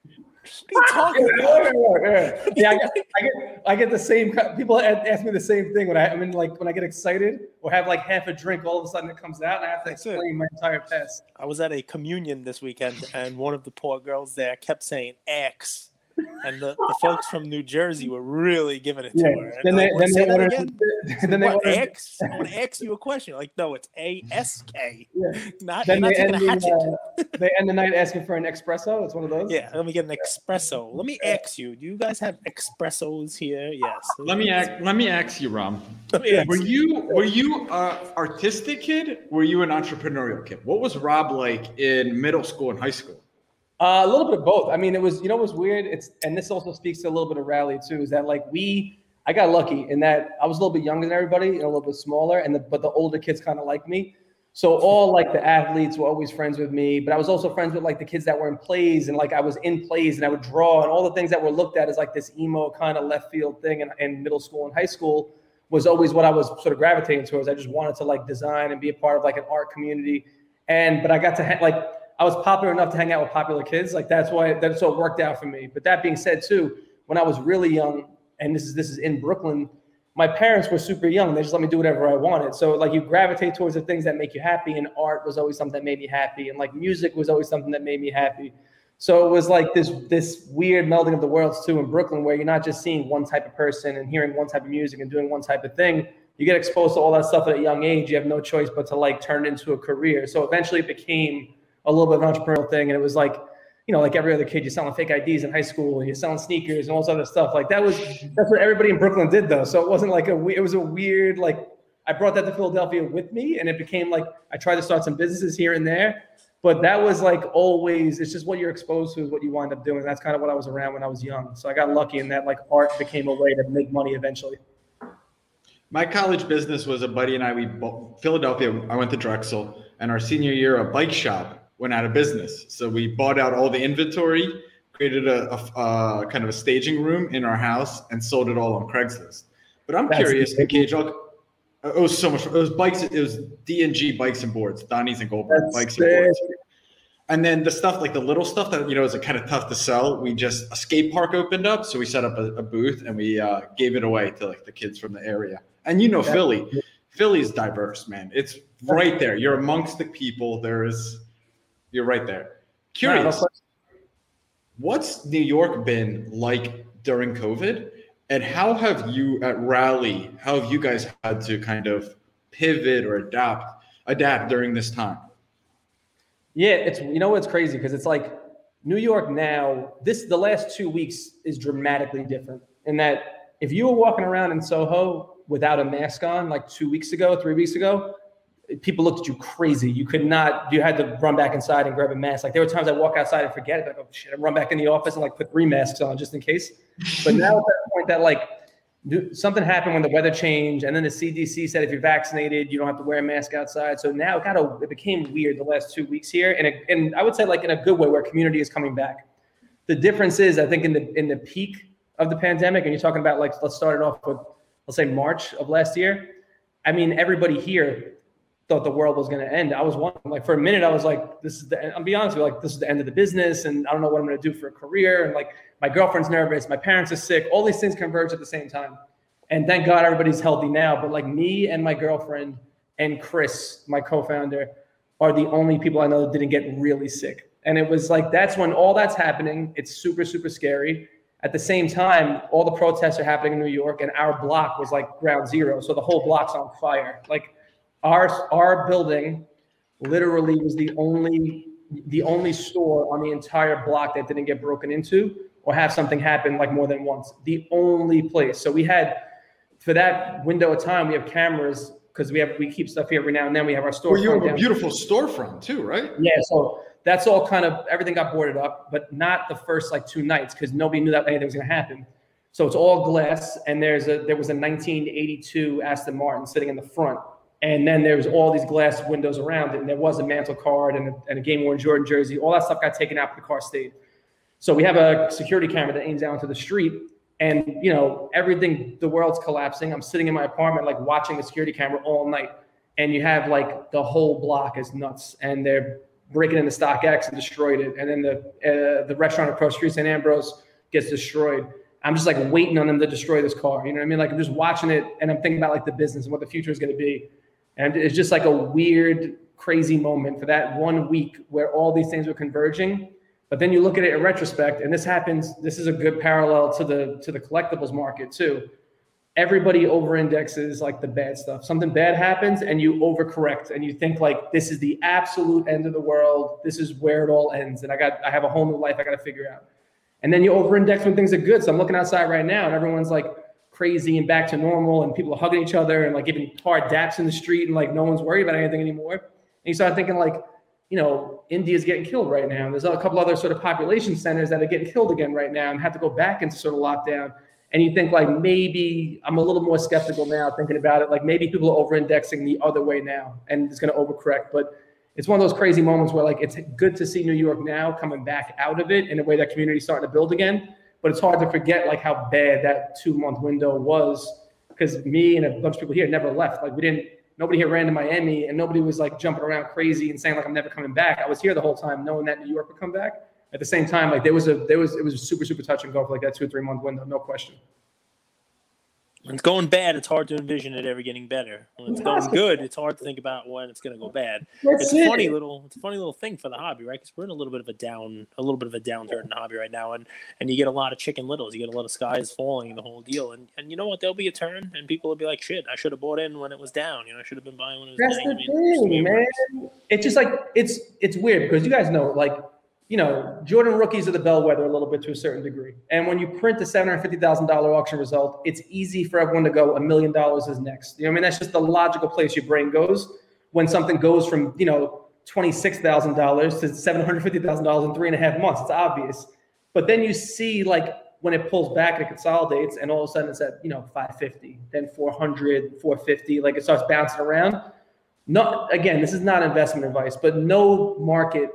What are you talking about? yeah, yeah. I, get, I get I get the same people ask me the same thing when I, I mean like when I get excited or have like half a drink, all of a sudden it comes out and I have to That's it. explain my entire past. I was at a communion this weekend, and one of the poor girls there kept saying X, and the, the folks from New Jersey were really giving it to Yeah. her. And Then I they wanna then they ordered again? then they what ordered X? I want to ask you a question. Like, no, it's A S K. Yeah. Not, then you're they not end, taking a hatchet. the, uh, they end the night asking for an espresso. It's one of those. Yeah, let me get an espresso. Let me ask you. Do you guys have espressos here? Yes. Let me ask. Let me ask you, Ram. Ask Were you. you were you a artistic kid? Were you an entrepreneurial kid? What was Rob like in middle school and high school? Uh, a little bit of both. I mean, it was, you know, it was weird. It's, and this also speaks to a little bit of rally too, is that like we, I got lucky in that I was a little bit younger than everybody and a little bit smaller, and the, but the older kids kind of liked me. So all like the athletes were always friends with me, but I was also friends with like the kids that were in plays and like I was in plays and I would draw and all the things that were looked at as like this emo kind of left field thing in, in middle school and high school was always what I was sort of gravitating towards. I just wanted to like design and be a part of like an art community. And but I got to ha- like I was popular enough to hang out with popular kids. Like that's why that's what worked out for me. But that being said, too, when I was really young, and this is this is in Brooklyn, my parents were super young. They just let me do whatever I wanted. So like you gravitate towards the things that make you happy, and art was always something that made me happy, and like music was always something that made me happy. So it was like this this weird melding of the worlds too in Brooklyn, where you're not just seeing one type of person and hearing one type of music and doing one type of thing. You get exposed to all that stuff at a young age. You have no choice but to like turn it into a career. So eventually, it became a little bit of an entrepreneurial thing, and it was like, you know, like every other kid, you're selling fake IDs in high school, and you're selling sneakers and all this other stuff. Like that was that's what everybody in Brooklyn did, though. So it wasn't like a it was a weird like I brought that to Philadelphia with me, and it became like I tried to start some businesses here and there but that was like always it's just what you're exposed to is what you wind up doing that's kind of what i was around when i was young so i got lucky in that like art became a way to make money eventually my college business was a buddy and i we both, philadelphia i went to drexel and our senior year a bike shop went out of business so we bought out all the inventory created a, a, a kind of a staging room in our house and sold it all on craigslist but i'm that's curious Cage, it was so much. It was bikes. It was D and G bikes and boards, Donnie's and Goldberg That's bikes and boards. And then the stuff like the little stuff that you know is kind of tough to sell. We just a skate park opened up, so we set up a, a booth and we uh, gave it away to like the kids from the area. And you know yeah. Philly, Philly's diverse, man. It's right there. You're amongst the people. There is, you're right there. Curious, what's New York been like during COVID? And how have you at Rally, how have you guys had to kind of pivot or adapt adapt during this time? Yeah, it's you know what's crazy because it's like New York now, this the last two weeks is dramatically different in that if you were walking around in Soho without a mask on like two weeks ago, three weeks ago, people looked at you crazy. You could not, you had to run back inside and grab a mask. Like there were times I walk outside and forget it, like, oh shit, I run back in the office and like put three masks on just in case. But now at that point that like something happened when the weather changed, and then the CDC said if you're vaccinated, you don't have to wear a mask outside. So now it got a, it became weird the last two weeks here, and it, and I would say like in a good way where community is coming back. The difference is, I think in the in the peak of the pandemic, and you're talking about like let's start it off with let's say March of last year. I mean, everybody here thought the world was going to end. I was one like for a minute, I was like, this is the, I'll be honest with you, like, this is the end of the business and I don't know what I'm going to do for a career. And like, my girlfriend's nervous, my parents are sick, all these things converge at the same time. And thank God everybody's healthy now. But like me and my girlfriend and Chris, my co-founder, are the only people I know that didn't get really sick. And it was like, that's when all that's happening. It's super, super scary. At the same time, all the protests are happening in New York and our block was like ground zero. So the whole block's on fire. Like, our our building literally was the only the only store on the entire block that didn't get broken into or have something happen like more than once. The only place. So we had for that window of time, we have cameras because we have we keep stuff here every now and then. We have our store. Well, you have a beautiful storefront too, right? Yeah. So that's all kind of everything got boarded up, but not the first like two nights because nobody knew that anything was going to happen. So it's all glass, and there's a there was a 1982 Aston Martin sitting in the front and then there was all these glass windows around it, and there was a Mantle card and a, and a game worn Jordan jersey. All that stuff got taken out, but the car stayed. So we have a security camera that aims down to the street, and you know everything. The world's collapsing. I'm sitting in my apartment, like watching the security camera all night, and you have like the whole block is nuts, and they're breaking into StockX and destroyed it, and then the uh, the restaurant across the street, St. Ambrose, gets destroyed. I'm just like waiting on them to destroy this car. You know what I mean? Like I'm just watching it, and I'm thinking about like the business and what the future is going to be and it's just like a weird, crazy moment for that one week where all these things were converging. But then you look at it in retrospect, and this happens. This is a good parallel to the to the collectibles market too. Everybody over indexes like the bad stuff. Something bad happens, and you overcorrect, and you think like this is the absolute end of the world. This is where it all ends, and I got I have a whole new life I got to figure out. And then you over index when things are good. So I'm looking outside right now, and everyone's like, crazy and back to normal and people are hugging each other and like giving hard daps in the street and like no one's worried about anything anymore. And you start thinking like, you know, India's getting killed right now. There's a couple other sort of population centers that are getting killed again right now and have to go back into sort of lockdown. And you think like maybe I'm a little more skeptical now thinking about it. Like maybe people are over indexing the other way now and it's going to overcorrect. But it's one of those crazy moments where like it's good to see New York now coming back out of it in a way that community's starting to build again but it's hard to forget like how bad that two month window was because me and a bunch of people here never left. Like we didn't nobody here ran to Miami, and nobody was like jumping around crazy and saying like I'm never coming back. I was here the whole time, knowing that New York would come back. At the same time, like there was a there was it was super super touch and go for like that two or three month window, no question. When it's going bad, it's hard to envision it ever getting better. When it's going good, it's hard to think about when it's going to go bad. That's it's a it. funny little, it's a funny little thing for the hobby, right? Because we're in a little bit of a down, a little bit of a downturn in the hobby right now, and and you get a lot of chicken littles, you get a lot of skies falling, the whole deal, and and you know what? There'll be a turn, and people will be like, shit, I should have bought in when it was down. You know, I should have been buying when it was That's down. the I mean, thing, man. works. It's just like it's it's weird because you guys know, like, you know, Jordan rookies are the bellwether a little bit to a certain degree. And when you print thousand dollar auction result, it's easy for everyone to go a million dollars is next. You know, I mean, that's just the logical place your brain goes when something goes from you know twenty six thousand dollars to seven hundred fifty thousand dollars in three and a half months. It's obvious. But then you see like when it pulls back and it consolidates, and all of a sudden it's at you know 550, then 400, 450, like it starts bouncing around. Not again, this is not investment advice, but no market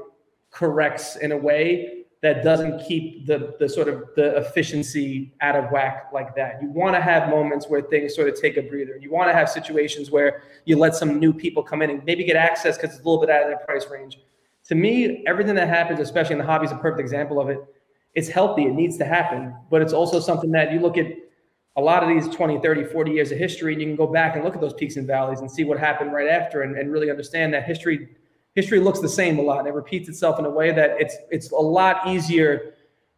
corrects in a way that doesn't keep the the sort of the efficiency out of whack like that. You want to have moments where things sort of take a breather. You want to have situations where you let some new people come in and maybe get access because it's a little bit out of their price range. To me, everything that happens, especially in the hobby, is a perfect example of it. It's healthy, it needs to happen, but it's also something that you look at a lot of these 20, 30, 40 years of history, and you can go back and look at those peaks and valleys and see what happened right after and, and really understand that history history looks the same a lot. And it repeats itself in a way that it's it's a lot easier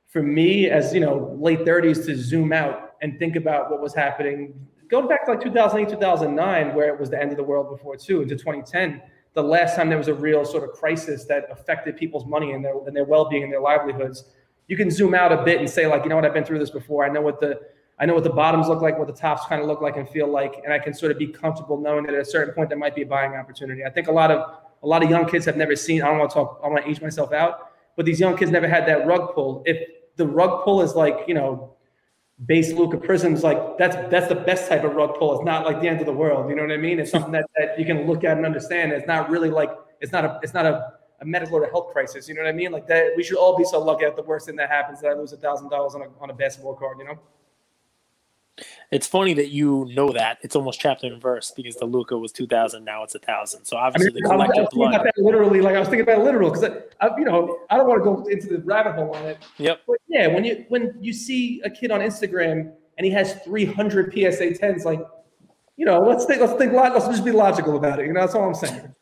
for me as you know late 30s to zoom out and think about what was happening. Go back to like 2008 2009 where it was the end of the world before too into 2010 the last time there was a real sort of crisis that affected people's money and their and their well-being and their livelihoods. You can zoom out a bit and say like you know what? I've been through this before. I know what the i know what the bottoms look like what the tops kind of look like and feel like and i can sort of be comfortable knowing that at a certain point there might be a buying opportunity. I think a lot of a lot of young kids have never seen. I don't want to talk. I want to age myself out, but these young kids never had that rug pull. If the rug pull is like you know, base Luka prisms, like that's that's the best type of rug pull. It's not like the end of the world. You know what I mean? It's something that, that you can look at and understand. It's not really like it's not a it's not a, a medical or a health crisis. You know what I mean? Like that. We should all be so lucky that the worst thing that happens that I lose a thousand dollars on a on a basketball card. You know? It's funny that you know that. It's almost chapter and verse because the Luka was two thousand, now it's a thousand. So I obviously mean, the I was, I was thinking blood. about that literally. Like I was thinking about literal because I, I, you know, I don't want to go into the rabbit hole on it. Yep. But yeah, when you when you see a kid on Instagram and he has 300 PSA 10s, like, you know, let's think, let's think, let's just be logical about it. You know, that's all I'm saying.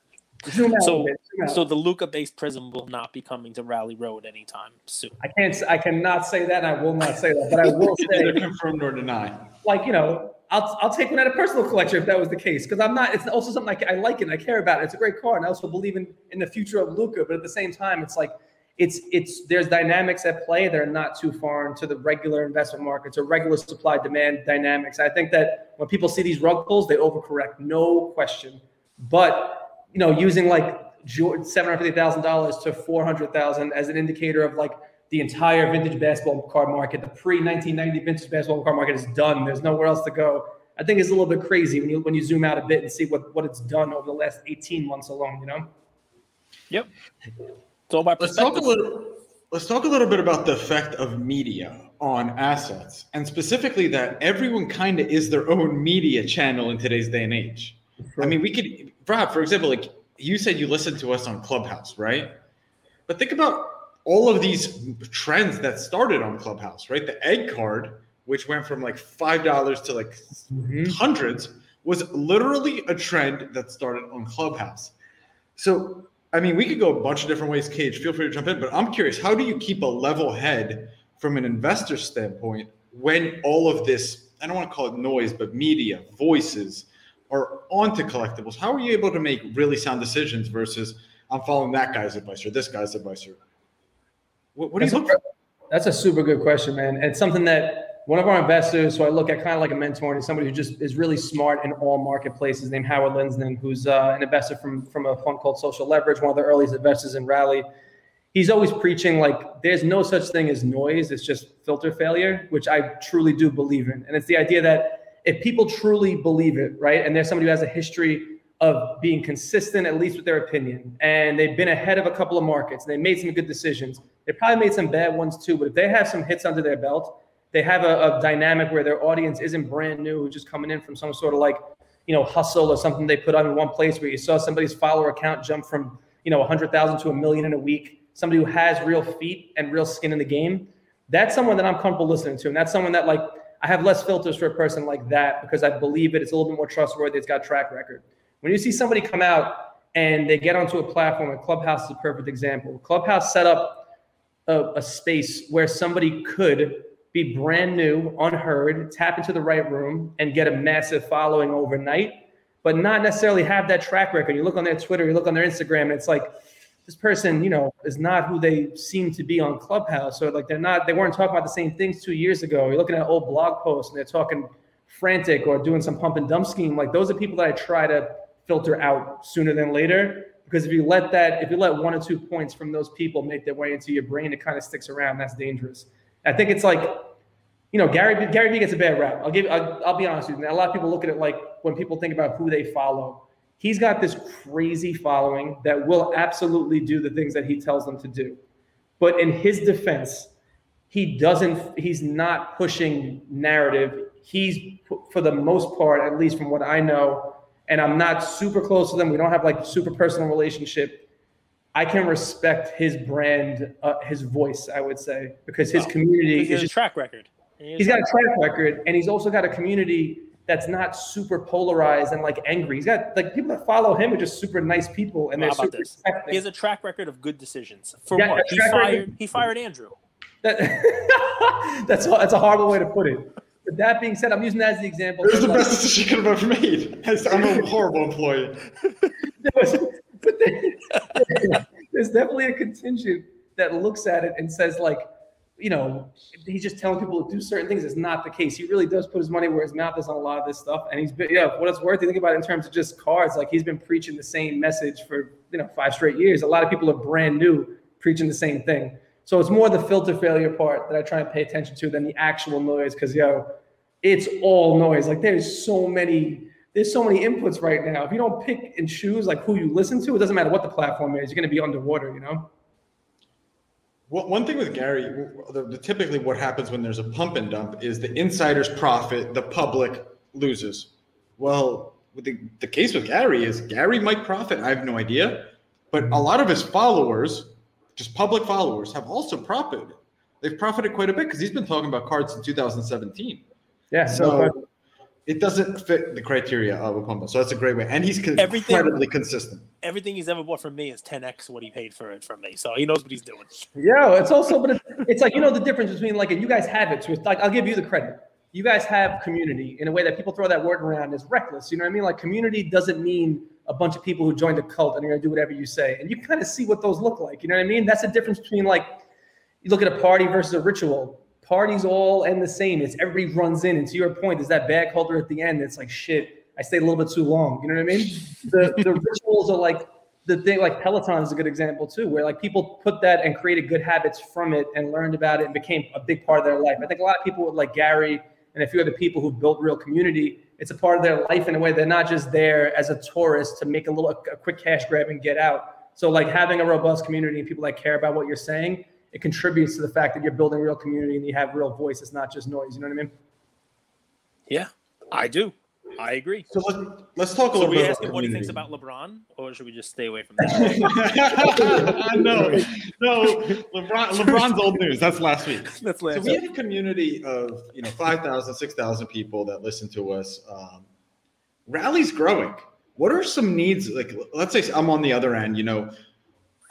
Zoom out. So- zoom out. So the Luka based prism will not be coming to Rally Road anytime soon. I can't, s- I cannot say that, and I will not say that, but I will Neither say, confirm nor deny. Like, you know, I'll, I'll take one at a personal collection if that was the case, because I'm not. It's also something I, I like and I care about it. It's a great car, and I also believe in in the future of Luka. But at the same time, it's like it's it's there's dynamics at play that are not too foreign to the regular investment markets or regular supply demand dynamics. I think that when people see these rug pulls, they overcorrect, no question. But you know, using like seven hundred fifty thousand dollars to four hundred thousand as an indicator of like the entire vintage basketball card market, the pre nineteen ninety vintage basketball card market is done. There's nowhere else to go. I think it's a little bit crazy when you when you zoom out a bit and see what what it's done over the last eighteen months alone. You know. Yep. It's all about Let's talk a little. Let's talk a little bit about the effect of media on assets, and specifically that everyone kind of is their own media channel in today's day and age. I mean, we could, Rob, for example, like you said, you listened to us on Clubhouse, right? But think about all of these trends that started on Clubhouse, right? The egg card, which went from like five dollars to like mm-hmm. hundreds, was literally a trend that started on Clubhouse. So, I mean, we could go a bunch of different ways. Cage, feel free to jump in. But I'm curious, how do you keep a level head from an investor standpoint when all of this, I don't want to call it noise, but media, voices are onto collectibles? How are you able to make really sound decisions versus I'm following that guy's advice or this guy's advice? Or what, what do you That's look a, for? that's a super good question, man. It's something that one of our investors, who I look at kind of like a mentor, and somebody who just is really smart in all marketplaces, named Howard Lindzon, who's uh, an investor from from a fund called Social Leverage, one of the earliest investors in Rally. He's always preaching like there's no such thing as noise; it's just filter failure, which I truly do believe in. And it's the idea that if people truly believe it, right, and there's somebody who has a history of being consistent, at least with their opinion, and they've been ahead of a couple of markets, and they made some good decisions. They probably made some bad ones too, but if they have some hits under their belt, they have a, a dynamic where their audience isn't brand new, who's just coming in from some sort of like, you know, hustle or something they put on in one place where you saw somebody's follower count jump from, you know, 100,000 to a million in a week, somebody who has real feet and real skin in the game, that's someone that I'm comfortable listening to. And that's someone that like I have less filters for a person like that because I believe it. It's a little bit more trustworthy. It's got track record. When you see somebody come out and they get onto a platform, and Clubhouse is a perfect example. Clubhouse set up a, a space where somebody could be brand new, unheard, tap into the right room, and get a massive following overnight, but not necessarily have that track record. You look on their Twitter, you look on their Instagram, and it's like this person, you know, is not who they seem to be on Clubhouse. Or like they're not, they weren't talking about the same things two years ago. You're looking at old blog posts and they're talking frantic or doing some pump and dump scheme. Like those are people that I try to filter out sooner than later. Because if you let that, if you let one or two points from those people make their way into your brain, it kind of sticks around. That's dangerous. I think it's like, you know, Gary Gary Vee gets a bad rap. I'll give. I'll, I'll be honest with you. a lot of people look at it like when people think about who they follow he's got this crazy following that will absolutely do the things that he tells them to do. But in his defense, he doesn't, he's not pushing narrative. He's, for the most part, at least from what I know, and I'm not super close to them, we don't have like super personal relationship. I can respect his brand, uh, his voice, I would say, because his community he has a track record. He he's got a track record, and he's also got a community that's not super polarized and like angry. He's got like people that follow him are just super nice people, and they're How about super. this? He has a track record of good decisions. For Yeah, what? He fired. record- He fired Andrew. That- that's that's a horrible way to put it. That being said, I'm using that as the example. It was the Like, best decision she could have ever made. I'm a horrible employee. there was- but there- there's definitely a contingent that looks at it and says like, you know, he's just telling people to do certain things. It's not the case. He really does put his money where his mouth is on a lot of this stuff. And he's been, yeah, what it's worth. You think about it in terms of just cards. Like he's been preaching the same message for you know five straight years. A lot of people are brand new preaching the same thing. So it's more the filter failure part that I try and pay attention to than the actual noise. Because yo, it's all noise. Like there's so many. There's so many inputs right now. If you don't pick and choose like who you listen to, it doesn't matter what the platform is. You're to be underwater. You know. Well, one thing with Gary, the, the, typically what happens when there's a pump and dump is the insiders profit, the public loses. Well, the, the case with Gary is Gary might profit. I have no idea. But a lot of his followers, just public followers, have also profited. They've profited quite a bit because he's been talking about cards in 2017. Yeah. So it doesn't fit the criteria of a pump. So that's a great way. And he's con- Everything- incredibly consistent. Everything he's ever bought from me is 10x what he paid for it from me. So he knows what he's doing. Yeah, it's also, but it's, it's like you know the difference between like, and you guys have it. So it's like I'll give you the credit. You guys have community in a way that people throw that word around is reckless. You know what I mean? Like community doesn't mean a bunch of people who joined a cult and are gonna do whatever you say. And you kind of see what those look like. You know what I mean? That's the difference between like you look at a party versus a ritual. Parties all end the same. It's everybody runs in, and to your point, there's that bag holder at the end. It's like shit. I stayed a little bit too long. You know what I mean? The the rituals are like the thing like Peloton is a good example too, where like people put that and created good habits from it and learned about it and became a big part of their life. I think a lot of people with like Gary and a few other people who built real community, it's a part of their life in a way they're not just there as a tourist to make a little a quick cash grab and get out. So like having a robust community and people that care about what you're saying, it contributes to the fact that you're building real community and you have real voice. It's not just noise. You know what I mean? Yeah, I do. I agree. So let's, let's talk a So little we bit ask him about what he thinks about LeBron, or should we just stay away from that? no, no, LeBron, LeBron's old news. That's last week. That's last. So we have a community of you know 5,000, 6,000 people that listen to us. Um, Rally's growing. What are some needs? Like, let's say I'm on the other end. You know,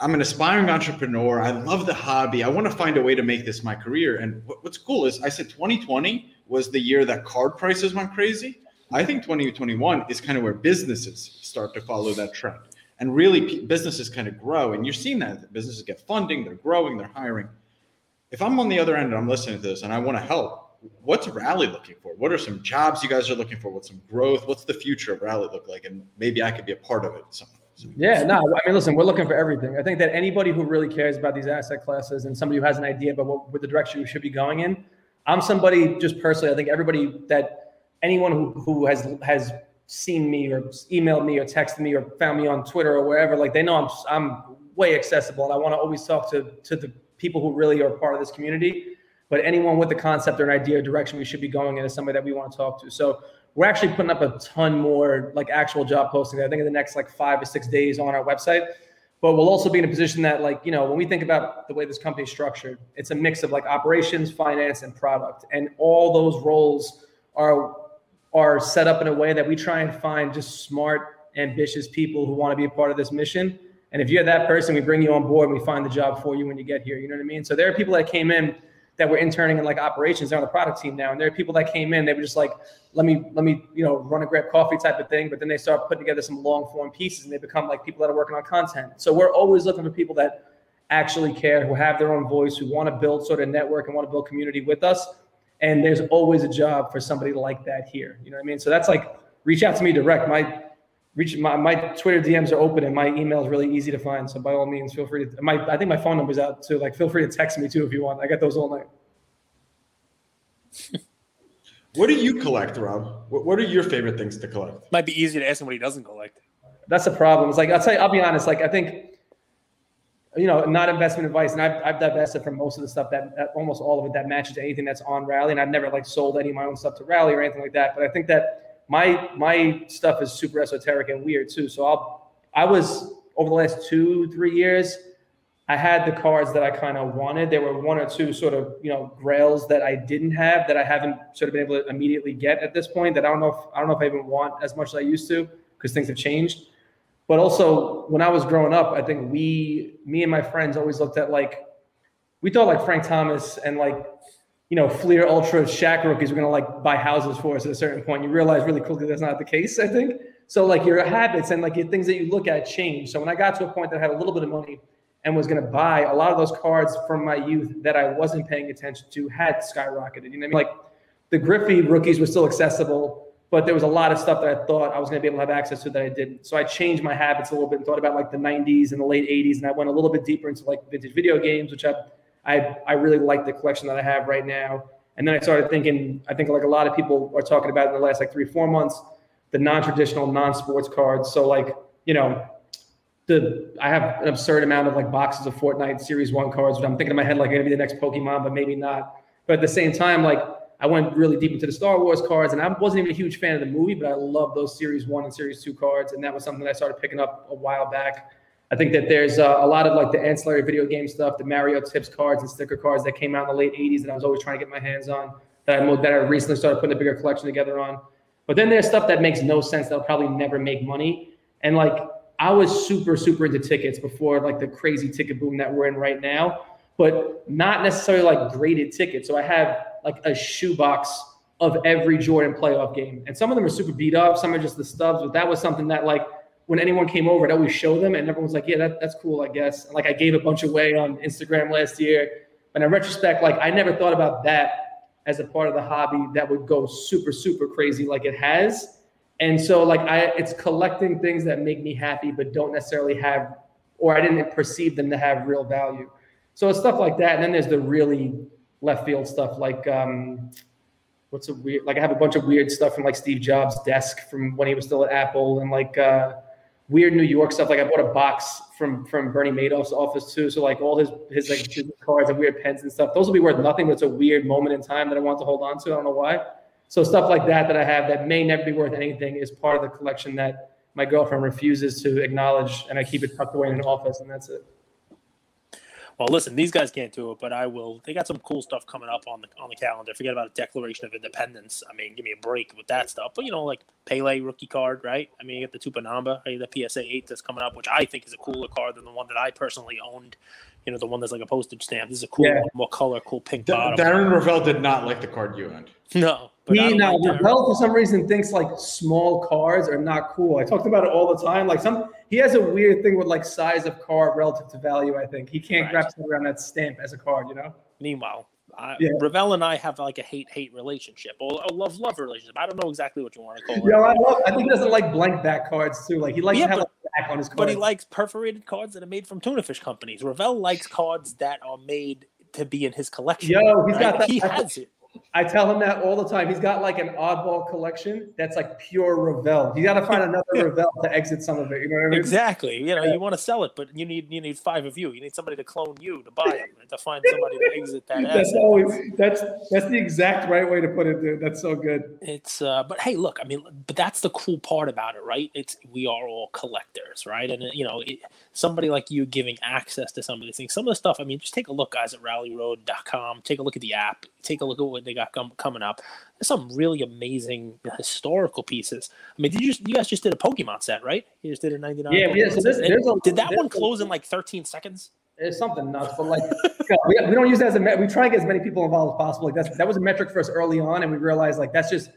I'm an aspiring entrepreneur. I love the hobby. I want to find a way to make this my career. And what's cool is I said 2020 was the year that card prices went crazy. I think 2021 is kind of where businesses start to follow that trend. And really, p- businesses kind of grow. And you're seeing that businesses get funding, they're growing, they're hiring. If I'm on the other end and I'm listening to this and I want to help, what's Rally looking for? What are some jobs you guys are looking for? What's some growth? What's the future of Rally look like? And maybe I could be a part of it. So, so- Yeah, no, I mean, listen, we're looking for everything. I think that anybody who really cares about these asset classes and somebody who has an idea about what, what the direction we should be going in, I'm somebody just personally. I think everybody that anyone who, who has has seen me or emailed me or texted me or found me on Twitter or wherever, like they know I'm I'm way accessible and I want to always talk to to the people who really are part of this community. But anyone with a concept or an idea or direction we should be going in is somebody that we want to talk to. So we're actually putting up a ton more like actual job postings. I think in the next like five or six days on our website. But we'll also be in a position that like you know when we think about the way this company is structured, it's a mix of like operations, finance, and product, and all those roles are are set up in a way that we try and find just smart, ambitious people who want to be a part of this mission. And if you're that person, we bring you on board and we find the job for you when you get here. You know what I mean? So there are people that came in that were interning in like operations. They're on the product team now, and there are people that came in. They were just like, let me let me you know run a grab coffee type of thing. But then they start putting together some long form pieces, and they become like people that are working on content. So we're always looking for people that actually care, who have their own voice, who want to build sort of network and want to build community with us. And there's always a job for somebody like that here. You know what I mean? So that's like reach out to me direct. My reach my, my Twitter DMs are open and my email is really easy to find. So by all means, feel free to my I think my phone number's out too. Like feel free to text me too if you want. I get those all night. what do you collect, Rob? What are your favorite things to collect? Might be easy to ask him what he doesn't collect. That's the problem. It's like I'll tell you, I'll be honest. Like I think, you know, not investment advice, and I've, I've divested from most of the stuff that, that almost all of it that matches anything that's on Rally, and I've never like sold any of my own stuff to Rally or anything like that. But I think that my my stuff is super esoteric and weird too. So I'll I was over the last two three years I had the cards that I kind of wanted. There were one or two sort of, you know, grails that I didn't have that I haven't sort of been able to immediately get at this point that I don't know if I don't know if I even want as much as I used to because things have changed. But also when I was growing up, I think we, me and my friends always looked at like, we thought like Frank Thomas and like, you know, Fleer Ultra Shaq rookies were gonna like buy houses for us at a certain point. You realize really quickly that's not the case, I think. So like your habits and like your things that you look at change. So when I got to a point that I had a little bit of money, and was going to buy a lot of those cards from my youth that I wasn't paying attention to had skyrocketed. You know, I mean, like the Griffey rookies were still accessible, but there was a lot of stuff that I thought I was going to be able to have access to that I didn't. So I changed my habits a little bit and thought about like the 90s and the late 80s, and I went a little bit deeper into like vintage video games, which I I, I really like the collection that I have right now. And then I started thinking, I think like a lot of people are talking about in the last like three, four months, the non-traditional, non-sports cards. So like, you know, the I have an absurd amount of like boxes of Fortnite Series One cards, which I'm thinking in my head like gonna be the next Pokemon, but maybe not. But at the same time, like I went really deep into the Star Wars cards, and I wasn't even a huge fan of the movie, but I love those Series One and Series Two cards, and that was something that I started picking up a while back. I think that there's uh, a lot of like the ancillary video game stuff, the Mario tips cards and sticker cards that came out in the late '80s, and I was always trying to get my hands on. That I that I recently started putting a bigger collection together on. But then there's stuff that makes no sense that'll probably never make money, and like I was super, super into tickets before like the crazy ticket boom that we're in right now, but not necessarily like graded tickets. So I have like a shoebox of every Jordan playoff game. And some of them are super beat up, some are just the stubs, but that was something that like when anyone came over, I'd always show them and everyone was like, yeah, that, that's cool, I guess. And, like I gave a bunch away on Instagram last year. But in retrospect, like I never thought about that as a part of the hobby that would go super, super crazy like it has and so like I it's collecting things that make me happy but don't necessarily have or I didn't perceive them to have real value. So it's stuff like that. And then there's the really left field stuff like um what's a weird like I have a bunch of weird stuff from like Steve Jobs' desk from when he was still at Apple and like uh weird New York stuff. Like I bought a box from from Bernie Madoff's office too. So like all his his like business cards and weird pens and stuff. Those will be worth nothing, but it's a weird moment in time that I want to hold on to. I don't know why. So stuff like that that I have that may never be worth anything is part of the collection that my girlfriend refuses to acknowledge, and I keep it tucked away in an office, and that's it. Well, listen, these guys can't do it, but I will. They got some cool stuff coming up on the on the calendar. Forget about a Declaration of Independence. I mean, give me a break with that stuff. But you know, like Pele rookie card, right? I mean, you get the Tupinamba, I got the PSA eight that's coming up, which I think is a cooler card than the one that I personally owned you know, the one that's like a postage stamp. This is a cool, yeah. more color, cool pink bottom. Darren Rovell did not like the card you owned. No. He now like Rovell for some reason thinks like small cars are not cool. I talked about it all the time. Like some, he has a weird thing with like size of car relative to value. I think he can't right. wrap around that stamp as a card. You know. Meanwhile, I, yeah. Rovell and I have like a hate hate relationship or a love love relationship. I don't know exactly what you want to call it. Yeah, I, love, I think he doesn't like blank back cards too. Like he likes yeah, to have but, a back on his cards. But he likes perforated cards that are made from tuna fish companies. Rovell likes cards that are made to be in his collection. Yo, he's right? got that. He has it. I tell him that all the time. He's got like an oddball collection that's like pure Rovell. You got to find another Rovell to exit some of it. You know what I mean? Exactly. You know, you want to sell it, but you need you need five of you. You need somebody to clone you to buy it, and to find somebody to exit that. That's asset. always that's that's the exact right way to put it, dude. That's so good. It's uh, but hey, look, I mean, but that's the cool part about it, right? It's we are all collectors, right? And you know, it, somebody like you giving access to some of these things, some of the stuff. I mean, just take a look, guys, at RallyRoad.com. Take a look at the app. Take a look at what they got com- coming up. There's some really amazing historical pieces. I mean, did you you guys just did a Pokemon set, right? You just did a 99. Yeah, yeah. So And there's a, did that there's one a- close in like 13 seconds? It's something nuts, but like you know, we, we don't use that as a. We try and get as many people involved as possible. Like that's that was a metric for us early on, and we realized like that's just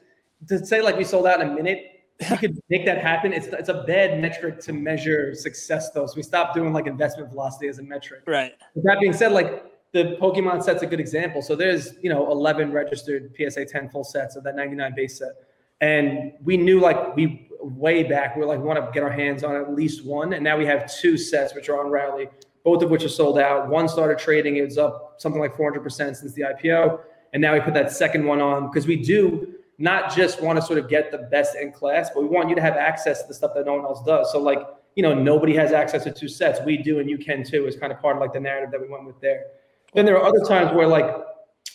to say like we sold out in a minute. We could make that happen. It's it's a bad metric to measure success though. So we stopped doing like investment velocity as a metric. Right. With that being said, like the Pokemon set's a good example. So there's you know 11 registered PSA 10 full sets of that 99 base set, and we knew like we way back we were like want to get our hands on at least one, and now we have two sets which are on Rally, both of which are sold out. One started trading; it was up something like 400 percent since the IPO, and now we put that second one on because we do not just want to sort of get the best in class, but we want you to have access to the stuff that no one else does. So like you know nobody has access to two sets. We do, and you can too. Is kind of part of like the narrative that we went with there. Then there are other times where like,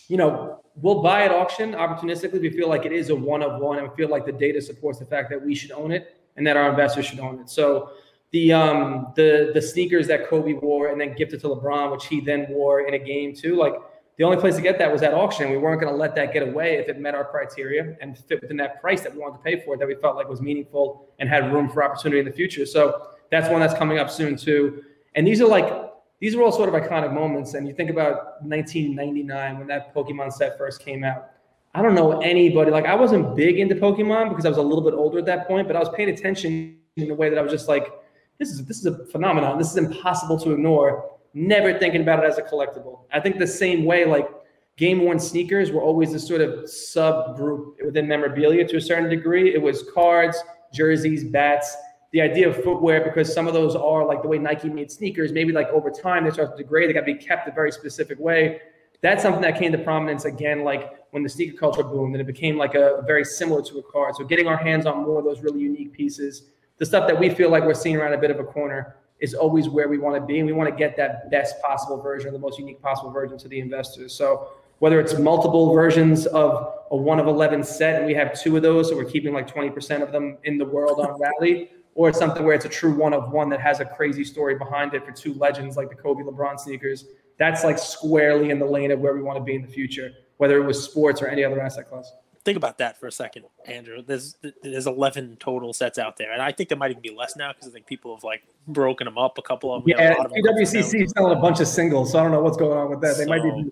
you know, we'll buy at auction opportunistically. We feel like it is a one of one, and we feel like the data supports the fact that we should own it and that our investors should own it. So the um the the sneakers that Kobe wore and then gifted to LeBron, which he then wore in a game too, like. The only place to get that was at auction. We weren't going to let that get away if it met our criteria and fit within that price that we wanted to pay for it, that we felt like was meaningful and had room for opportunity in the future. So that's one that's coming up soon too. And these are like these are all sort of iconic moments. And you think about 1999 when that Pokemon set first came out. I don't know anybody. Like I wasn't big into Pokemon because I was a little bit older at that point, but I was paying attention in a way that I was just like, this is this is a phenomenon. This is impossible to ignore. Never thinking about it as a collectible. I think the same way, like game worn sneakers were always this sort of subgroup within memorabilia to a certain degree. It was cards, jerseys, bats, the idea of footwear, because some of those are like the way Nike made sneakers, maybe like over time they start to degrade, they got to be kept a very specific way. That's something that came to prominence again, like when the sneaker culture boomed and it became like a very similar to a card. So getting our hands on more of those really unique pieces, the stuff that we feel like we're seeing around a bit of a corner is always where we want to be. And we want to get that best possible version, the most unique possible version to the investors. So whether it's multiple versions of a one of 11 set, and we have two of those, so we're keeping like 20% of them in the world on Rally, or it's something where it's a true one of one that has a crazy story behind it for two legends like the Kobe LeBron sneakers. That's like squarely in the lane of where we want to be in the future, whether it was sports or any other asset class. Think about that for a second, Andrew. There's there's 11 total sets out there, and I think there might even be less now because I think people have like broken them up. A couple of them. you know, a Yeah, lot of them come PWCC is selling a bunch of singles, so I don't know what's going on with that. They might be.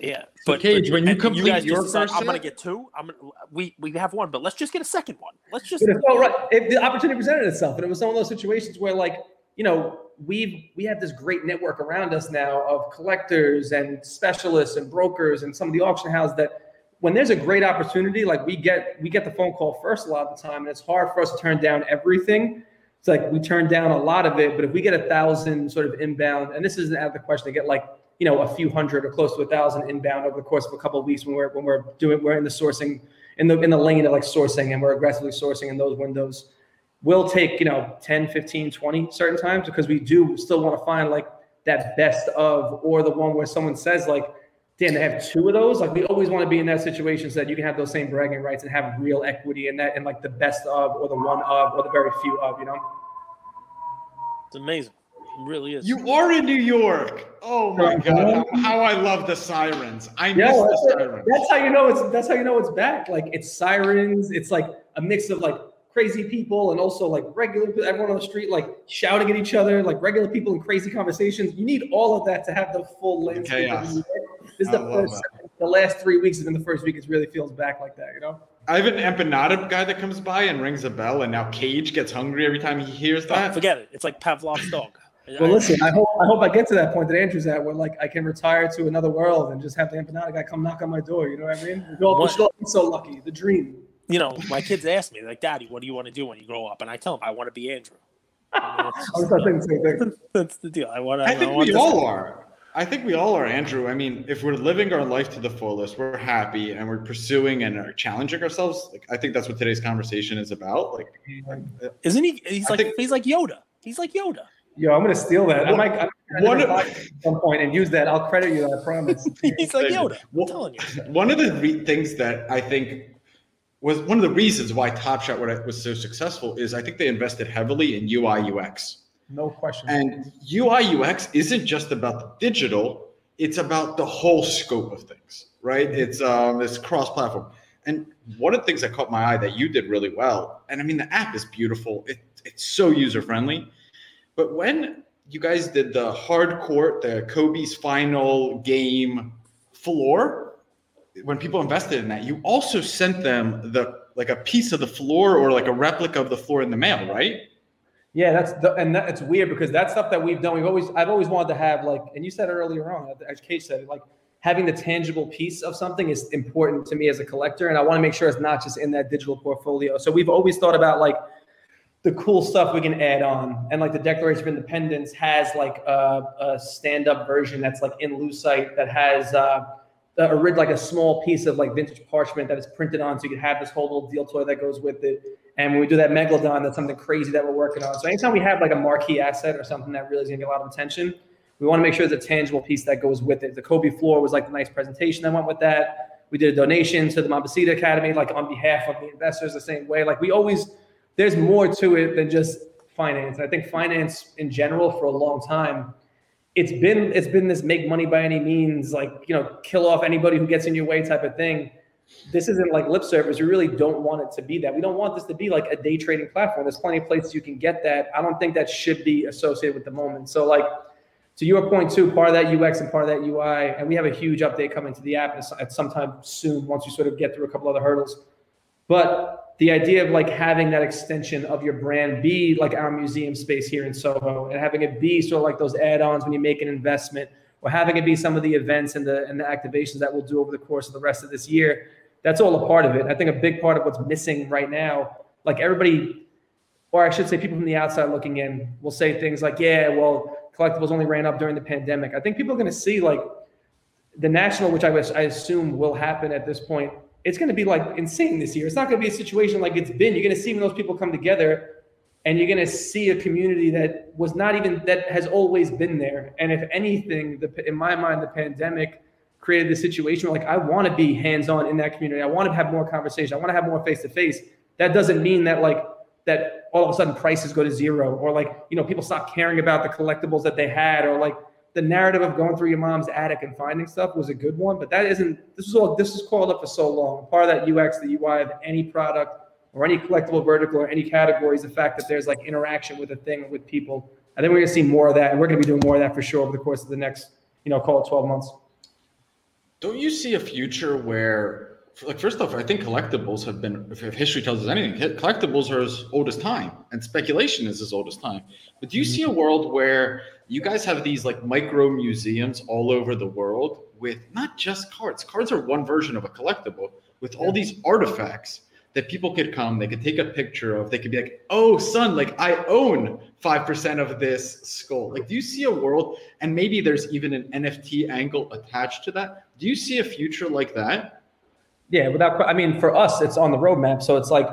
Yeah, So, Cage, when you complete guys your first I'm gonna get two. I'm gonna, we we have one, but let's just get a second one. Let's just But right. If the opportunity presented itself, and it was some of those situations where, like, you know, we've we have this great network around us now of collectors and specialists and brokers and some of the auction houses that when there's a great opportunity, like we get we get the phone call first a lot of the time, and it's hard for us to turn down everything. It's like we turn down a lot of it, but if we get a thousand sort of inbound, and this isn't out of the question to get like you know a few hundred or close to a thousand inbound over the course of a couple of weeks when we're when we're doing we're in the sourcing in the in the lane of like sourcing and we're aggressively sourcing in those windows. We'll take you know 10 15 20 certain times because we do still want to find like that best of or the one where someone says like damn they have two of those. Like we always want to be in that situation so that you can have those same bragging rights and have real equity in that and like the best of or the one of or the very few of you know? It's amazing. It really is. You are in New York. Oh my god, how, how I love the sirens. I Yeah, miss the sirens. that's how you know it's that's how you know it's back. Like it's sirens, it's like a mix of like crazy people and also like regular people, everyone on the street like shouting at each other, like regular people in crazy conversations. You need all of that to have the full landscape. of chaos. This is I the love first the last three weeks has been the first week. It really feels back like that, you know? I have an empanada guy that comes by and rings a bell, and now Cage gets hungry every time he hears Oh, that. forget it. It's like Pavlov's dog. Well, listen, I hope I hope I get to that point that Andrew's at, where like I can retire to another world and just have the empanada guy come knock on my door. You know what I mean? We're all, we're What? still so lucky. The dream. you know, my kids ask me like, "Daddy, what do you want to do when you grow up?" And I tell them, "I want to be Andrew." I was thinking the same thing. That's the deal. I want to. I think we all are. I think we all are, Andrew. I mean, if we're living our life to the fullest, we're happy and we're pursuing and are challenging ourselves. Like I think that's what today's conversation is about. Like, isn't he? He's I like think- he's like Yoda. He's like Yoda. Yo, I'm gonna steal that. I One- might, I might one of- at some point and use that. I'll credit you. I promise. He's like Thank you. Yoda. I'm Well- telling you. one of the re- things that I think was one of the reasons why Top Shot was so successful is I think they invested heavily in UI UX. No question. And UI UX isn't just about the digital, it's about the whole scope of things, right? It's um it's cross-platform. And one of the things that caught my eye that you did really well, and I mean the app is beautiful. It, it's so user-friendly. But when you guys did the hard court, the Kobe's final game floor, when people invested in that, you also sent them the like a piece of the floor or like a replica of the floor in the mail, right? Yeah, that's the, and that, it's weird because that's stuff that we've done. We've always, I've always wanted to have like, and you said earlier on, as Kate said, like having the tangible piece of something is important to me as a collector, and I want to make sure it's not just in that digital portfolio. So we've always thought about like the cool stuff we can add on, and like the Declaration of Independence has like a, a stand-up version that's like in Lucite that has. Uh, a, rid- like a small piece of like vintage parchment that is printed on, so you can have this whole little deal toy that goes with it. And when we do that megalodon, that's something crazy that we're working on. So anytime we have like a marquee asset or something that really is gonna get a lot of attention, we want to make sure there's a tangible piece that goes with it. The Kobe floor was like the nice presentation that went with that. We did a donation to the Mambacita Academy, like on behalf of the investors, the same way. Like we always, there's more to it than just finance. I think finance in general for a long time, it's been it's been this make money by any means, like you know, kill off anybody who gets in your way type of thing this isn't like lip service. We really don't want it to be that. We don't want this to be like a day trading platform. There's plenty of places you can get that. I don't think that should be associated with the moment. So like to your point too, part of that UX and part of that UI, and we have a huge update coming to the app at some time soon once you sort of get through a couple other hurdles. But the idea of like having that extension of your brand be like our museum space here in Soho and having it be sort of like those add-ons when you make an investment or having it be some of the events and the and the activations that we'll do over the course of the rest of this year that's all a part of it. I think a big part of what's missing right now, like everybody, or I should say, people from the outside looking in, will say things like, "Yeah, well, collectibles only ran up during the pandemic." I think people are going to see like the national, which I I assume will happen at this point. It's going to be like insane this year. It's not going to be a situation like it's been. You're going to see when those people come together, and you're going to see a community that was not even that has always been there. And if anything, the in my mind, the pandemic created this situation where like I want to be hands-on in that community. I want to have more conversation. I want to have more face-to-face. That doesn't mean that like that all of a sudden prices go to zero or like you know people stop caring about the collectibles that they had or like the narrative of going through your mom's attic and finding stuff was a good one but that isn't this is all this is called up for so long. Part of that ux the ui of any product or any collectible vertical or any category is the fact that there's like interaction with a thing with people. I think we're going to see more of that and we're going to be doing more of that for sure over the course of the next you know call it 12 months. Don't you see a future where, like, first off, I think collectibles have been, if if history tells us anything, collectibles are as old as time, and speculation is as old as time. But do you see a mm-hmm. world where you guys have these like micro museums all over the world with not just cards? Cards are one version of a collectible with all these artifacts that people could come, they could take a picture of, they could be like, oh, son, like I own 5% of this skull. Like, do you see a world, and maybe there's even an NFT angle attached to that? Do you see a future like that? Yeah, without. I mean, for us, it's on the roadmap. So it's like,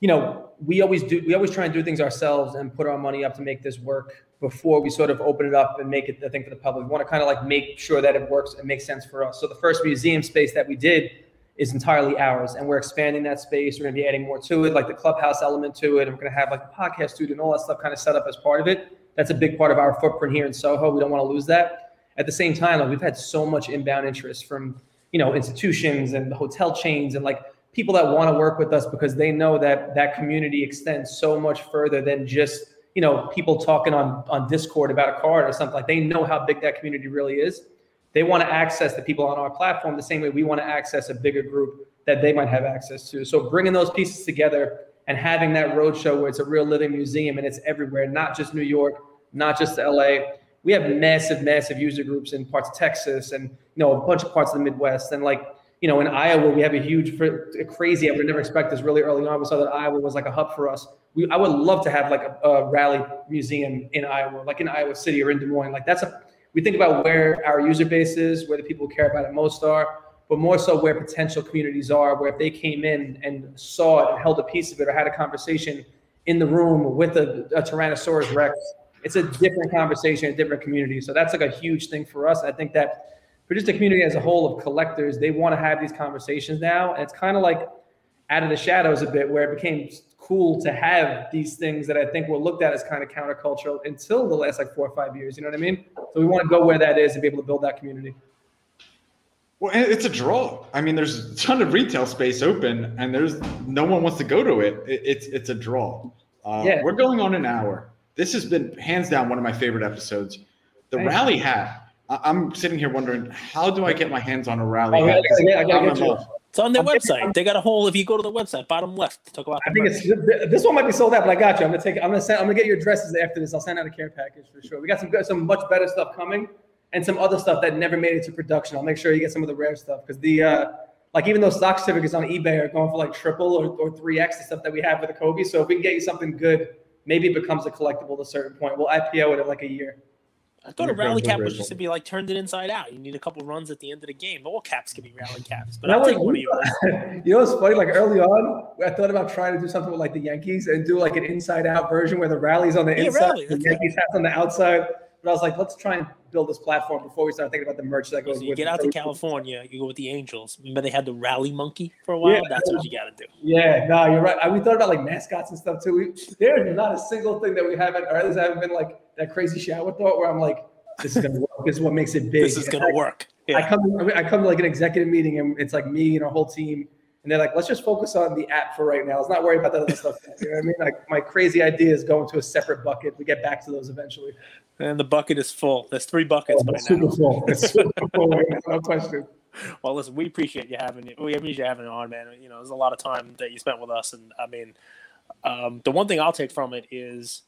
you know, we always do. We always try and do things ourselves and put our money up to make this work before we sort of open it up and make it the thing for the public. We want to kind of like make sure that it works and makes sense for us. So the first museum space that we did is entirely ours, and we're expanding that space. We're going to be adding more to it, like the clubhouse element to it, and we're going to have like a podcast studio and all that stuff kind of set up as part of it. That's a big part of our footprint here in Soho. We don't want to lose that. At the same time, like we've had so much inbound interest from you know institutions and the hotel chains and like people that want to work with us because they know that that community extends so much further than just you know people talking on on discord about a card or something like they know how big that community really is they want to access the people on our platform the same way we want to access a bigger group that they might have access to so bringing those pieces together and having that roadshow where it's a real living museum and it's everywhere not just new york not just la we have massive, massive user groups in parts of Texas and you know a bunch of parts of the Midwest. And like you know in Iowa, we have a huge, fr- crazy. I would never expect this really early on. We saw that Iowa was like a hub for us. We, I would love to have like a, a rally museum in Iowa, like in Iowa City or in Des Moines. Like that's a we think about where our user base is, where the people who care about it most are, but more so where potential communities are, where if they came in and saw it and held a piece of it or had a conversation in the room with a, a Tyrannosaurus Rex, it's a different conversation, a different community. So that's like a huge thing for us. I think that for just the community as a whole of collectors, they want to have these conversations now. And it's kind of like out of the shadows a bit where it became cool to have these things that I think were looked at as kind of countercultural until the last like four or five years. You know what I mean? So we want to go where that is and be able to build that community. Well, it's a draw. I mean, there's a ton of retail space open, and there's no one wants to go to it. It's it's a draw. Uh, yeah. We're going on an hour. This has been hands down one of my favorite episodes. The Thanks. rally hat. I'm sitting here wondering, how do I get my hands on a rally oh, hat? I gotta, get. It's on their I'm website. Taking, they got a whole. If you go to the website, bottom left, talk about. I think merch. it's this one might be sold out, but I got you. I'm gonna take. I'm gonna send. I'm gonna get your addresses after this. I'll send out a care package for sure. We got some good, some much better stuff coming, and some other stuff that never made it to production. I'll make sure you get some of the rare stuff because the uh, like even those stock certificates on eBay are going for like triple or three x the stuff that we have with the Kobe. So if we can get you something good, maybe it becomes a collectible at a certain point. We'll IPO it in like a year. I thought a rally cap was just to be like turned it inside out. You need a couple runs at the end of the game. All caps can be rally caps, but I'll take one of yours. you know what's funny? Like early on, I thought about trying to do something with like the Yankees and do like an inside out version where the rally's on the yeah, inside, rally, the Yankees hats on the outside. But I was like, let's try and build this platform before we start thinking about the merch that goes so you get out to California, you go with the Angels. Remember they had the rally monkey for a while? Yeah, That's what you got to do. Yeah, no, you're right. I, we thought about like mascots and stuff too. We, there's not a single thing that we haven't, or at least I haven't been like that crazy shower thought where I'm like, this is gonna work. This is what makes it big. This is gonna work. Yeah. I come I come to like an executive meeting and it's like me and our whole team, and they're like, let's just focus on the app for right now. Let's not worry about that other stuff. You know what I mean? Like my crazy ideas go into a separate bucket. We get back to those eventually. And the bucket is full. There's three buckets oh, by super now. Full. It's super full. No question. Well, listen, we appreciate you having it we appreciate you having it on, man. You know, there's a lot of time that you spent with us, and I mean, um, the one thing I'll take from it is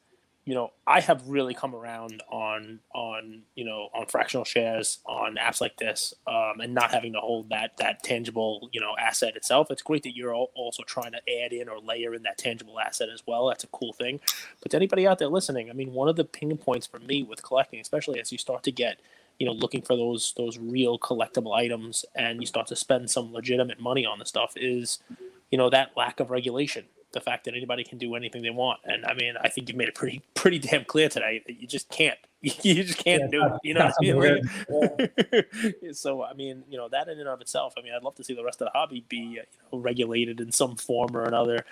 you know, I have really come around on on you know on fractional shares on apps like this, um, and not having to hold that that tangible you know asset itself. It's great that you're also trying to add in or layer in that tangible asset as well. That's a cool thing. But to anybody out there listening, I mean, one of the ping points for me with collecting, especially as you start to get you know looking for those those real collectible items and you start to spend some legitimate money on the stuff, is you know that lack of regulation the fact that anybody can do anything they want. And I mean, I think you made it pretty pretty damn clear today that you just can't. You just can't yeah, do it. You know what I mean? yeah. so I mean, you know, that in and of itself. I mean, I'd love to see the rest of the hobby be uh, you know, regulated in some form or another.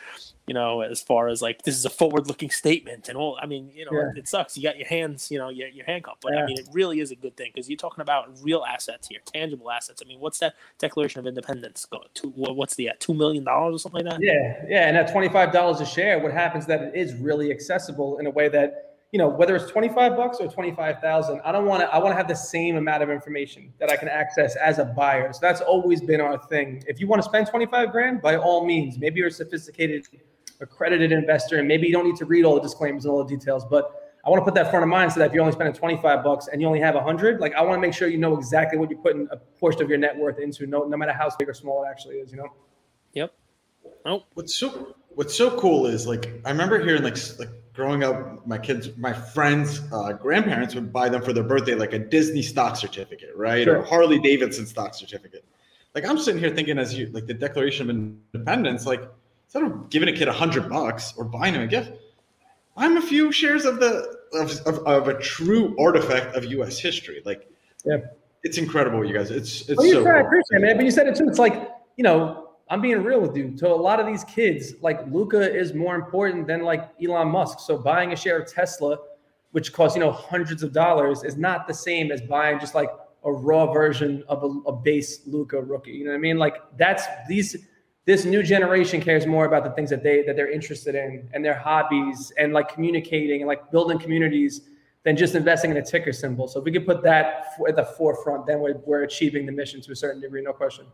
You know, as far as like this is a forward-looking statement and all. I mean, you know, yeah. it, it, sucks. You got your hands, you know, your, your handcuffed. But I mean, it really is a good thing because you're talking about real assets here, tangible assets. I mean, what's that Declaration of Independence go to? What's the at two million dollars or something like that? Yeah, yeah, and at twenty-five dollars a share, what happens that it is really accessible in a way that you know, whether it's 25 bucks or 25,000, I don't want to, I want to have the same amount of information that I can access as a buyer. So that's always been our thing. If you want to spend 25 grand, by all means, maybe you're a sophisticated, accredited investor, and maybe you don't need to read all the disclaimers and all the details, but I want to put that front of mind so that if you're only spending 25 bucks and you only have 100, like I want to make sure you know exactly what you're putting a portion of your net worth into, no, no matter how big or small it actually is, you know? Yep. Oh, what's so what's so cool is like I remember hearing like like growing up, my kids, my friends, uh, grandparents would buy them for their birthday, like a Disney stock certificate, right? Sure. Or Harley Davidson stock certificate. Like I'm sitting here thinking, as you like the Declaration of Independence, like instead of giving a kid a hundred bucks or buying him a gift, I'm a few shares of the of, of, of a true artifact of U.S. history. Like, yeah, it's incredible, you guys. It's it's well, so. Cool. I appreciate it, man. But you said it too. It's like you know I'm being real with you. To a lot of these kids, like Luka is more important than like Elon Musk. So buying a share of Tesla, which costs you know hundreds of dollars, is not the same as buying just like a raw version of a, a base Luka rookie. You know what I mean? Like that's these this new generation cares more about the things that they that they're interested in and their hobbies and like communicating and like building communities than just investing in a ticker symbol. So if we could put that at the forefront, then we're, we're achieving the mission to a certain degree, no question.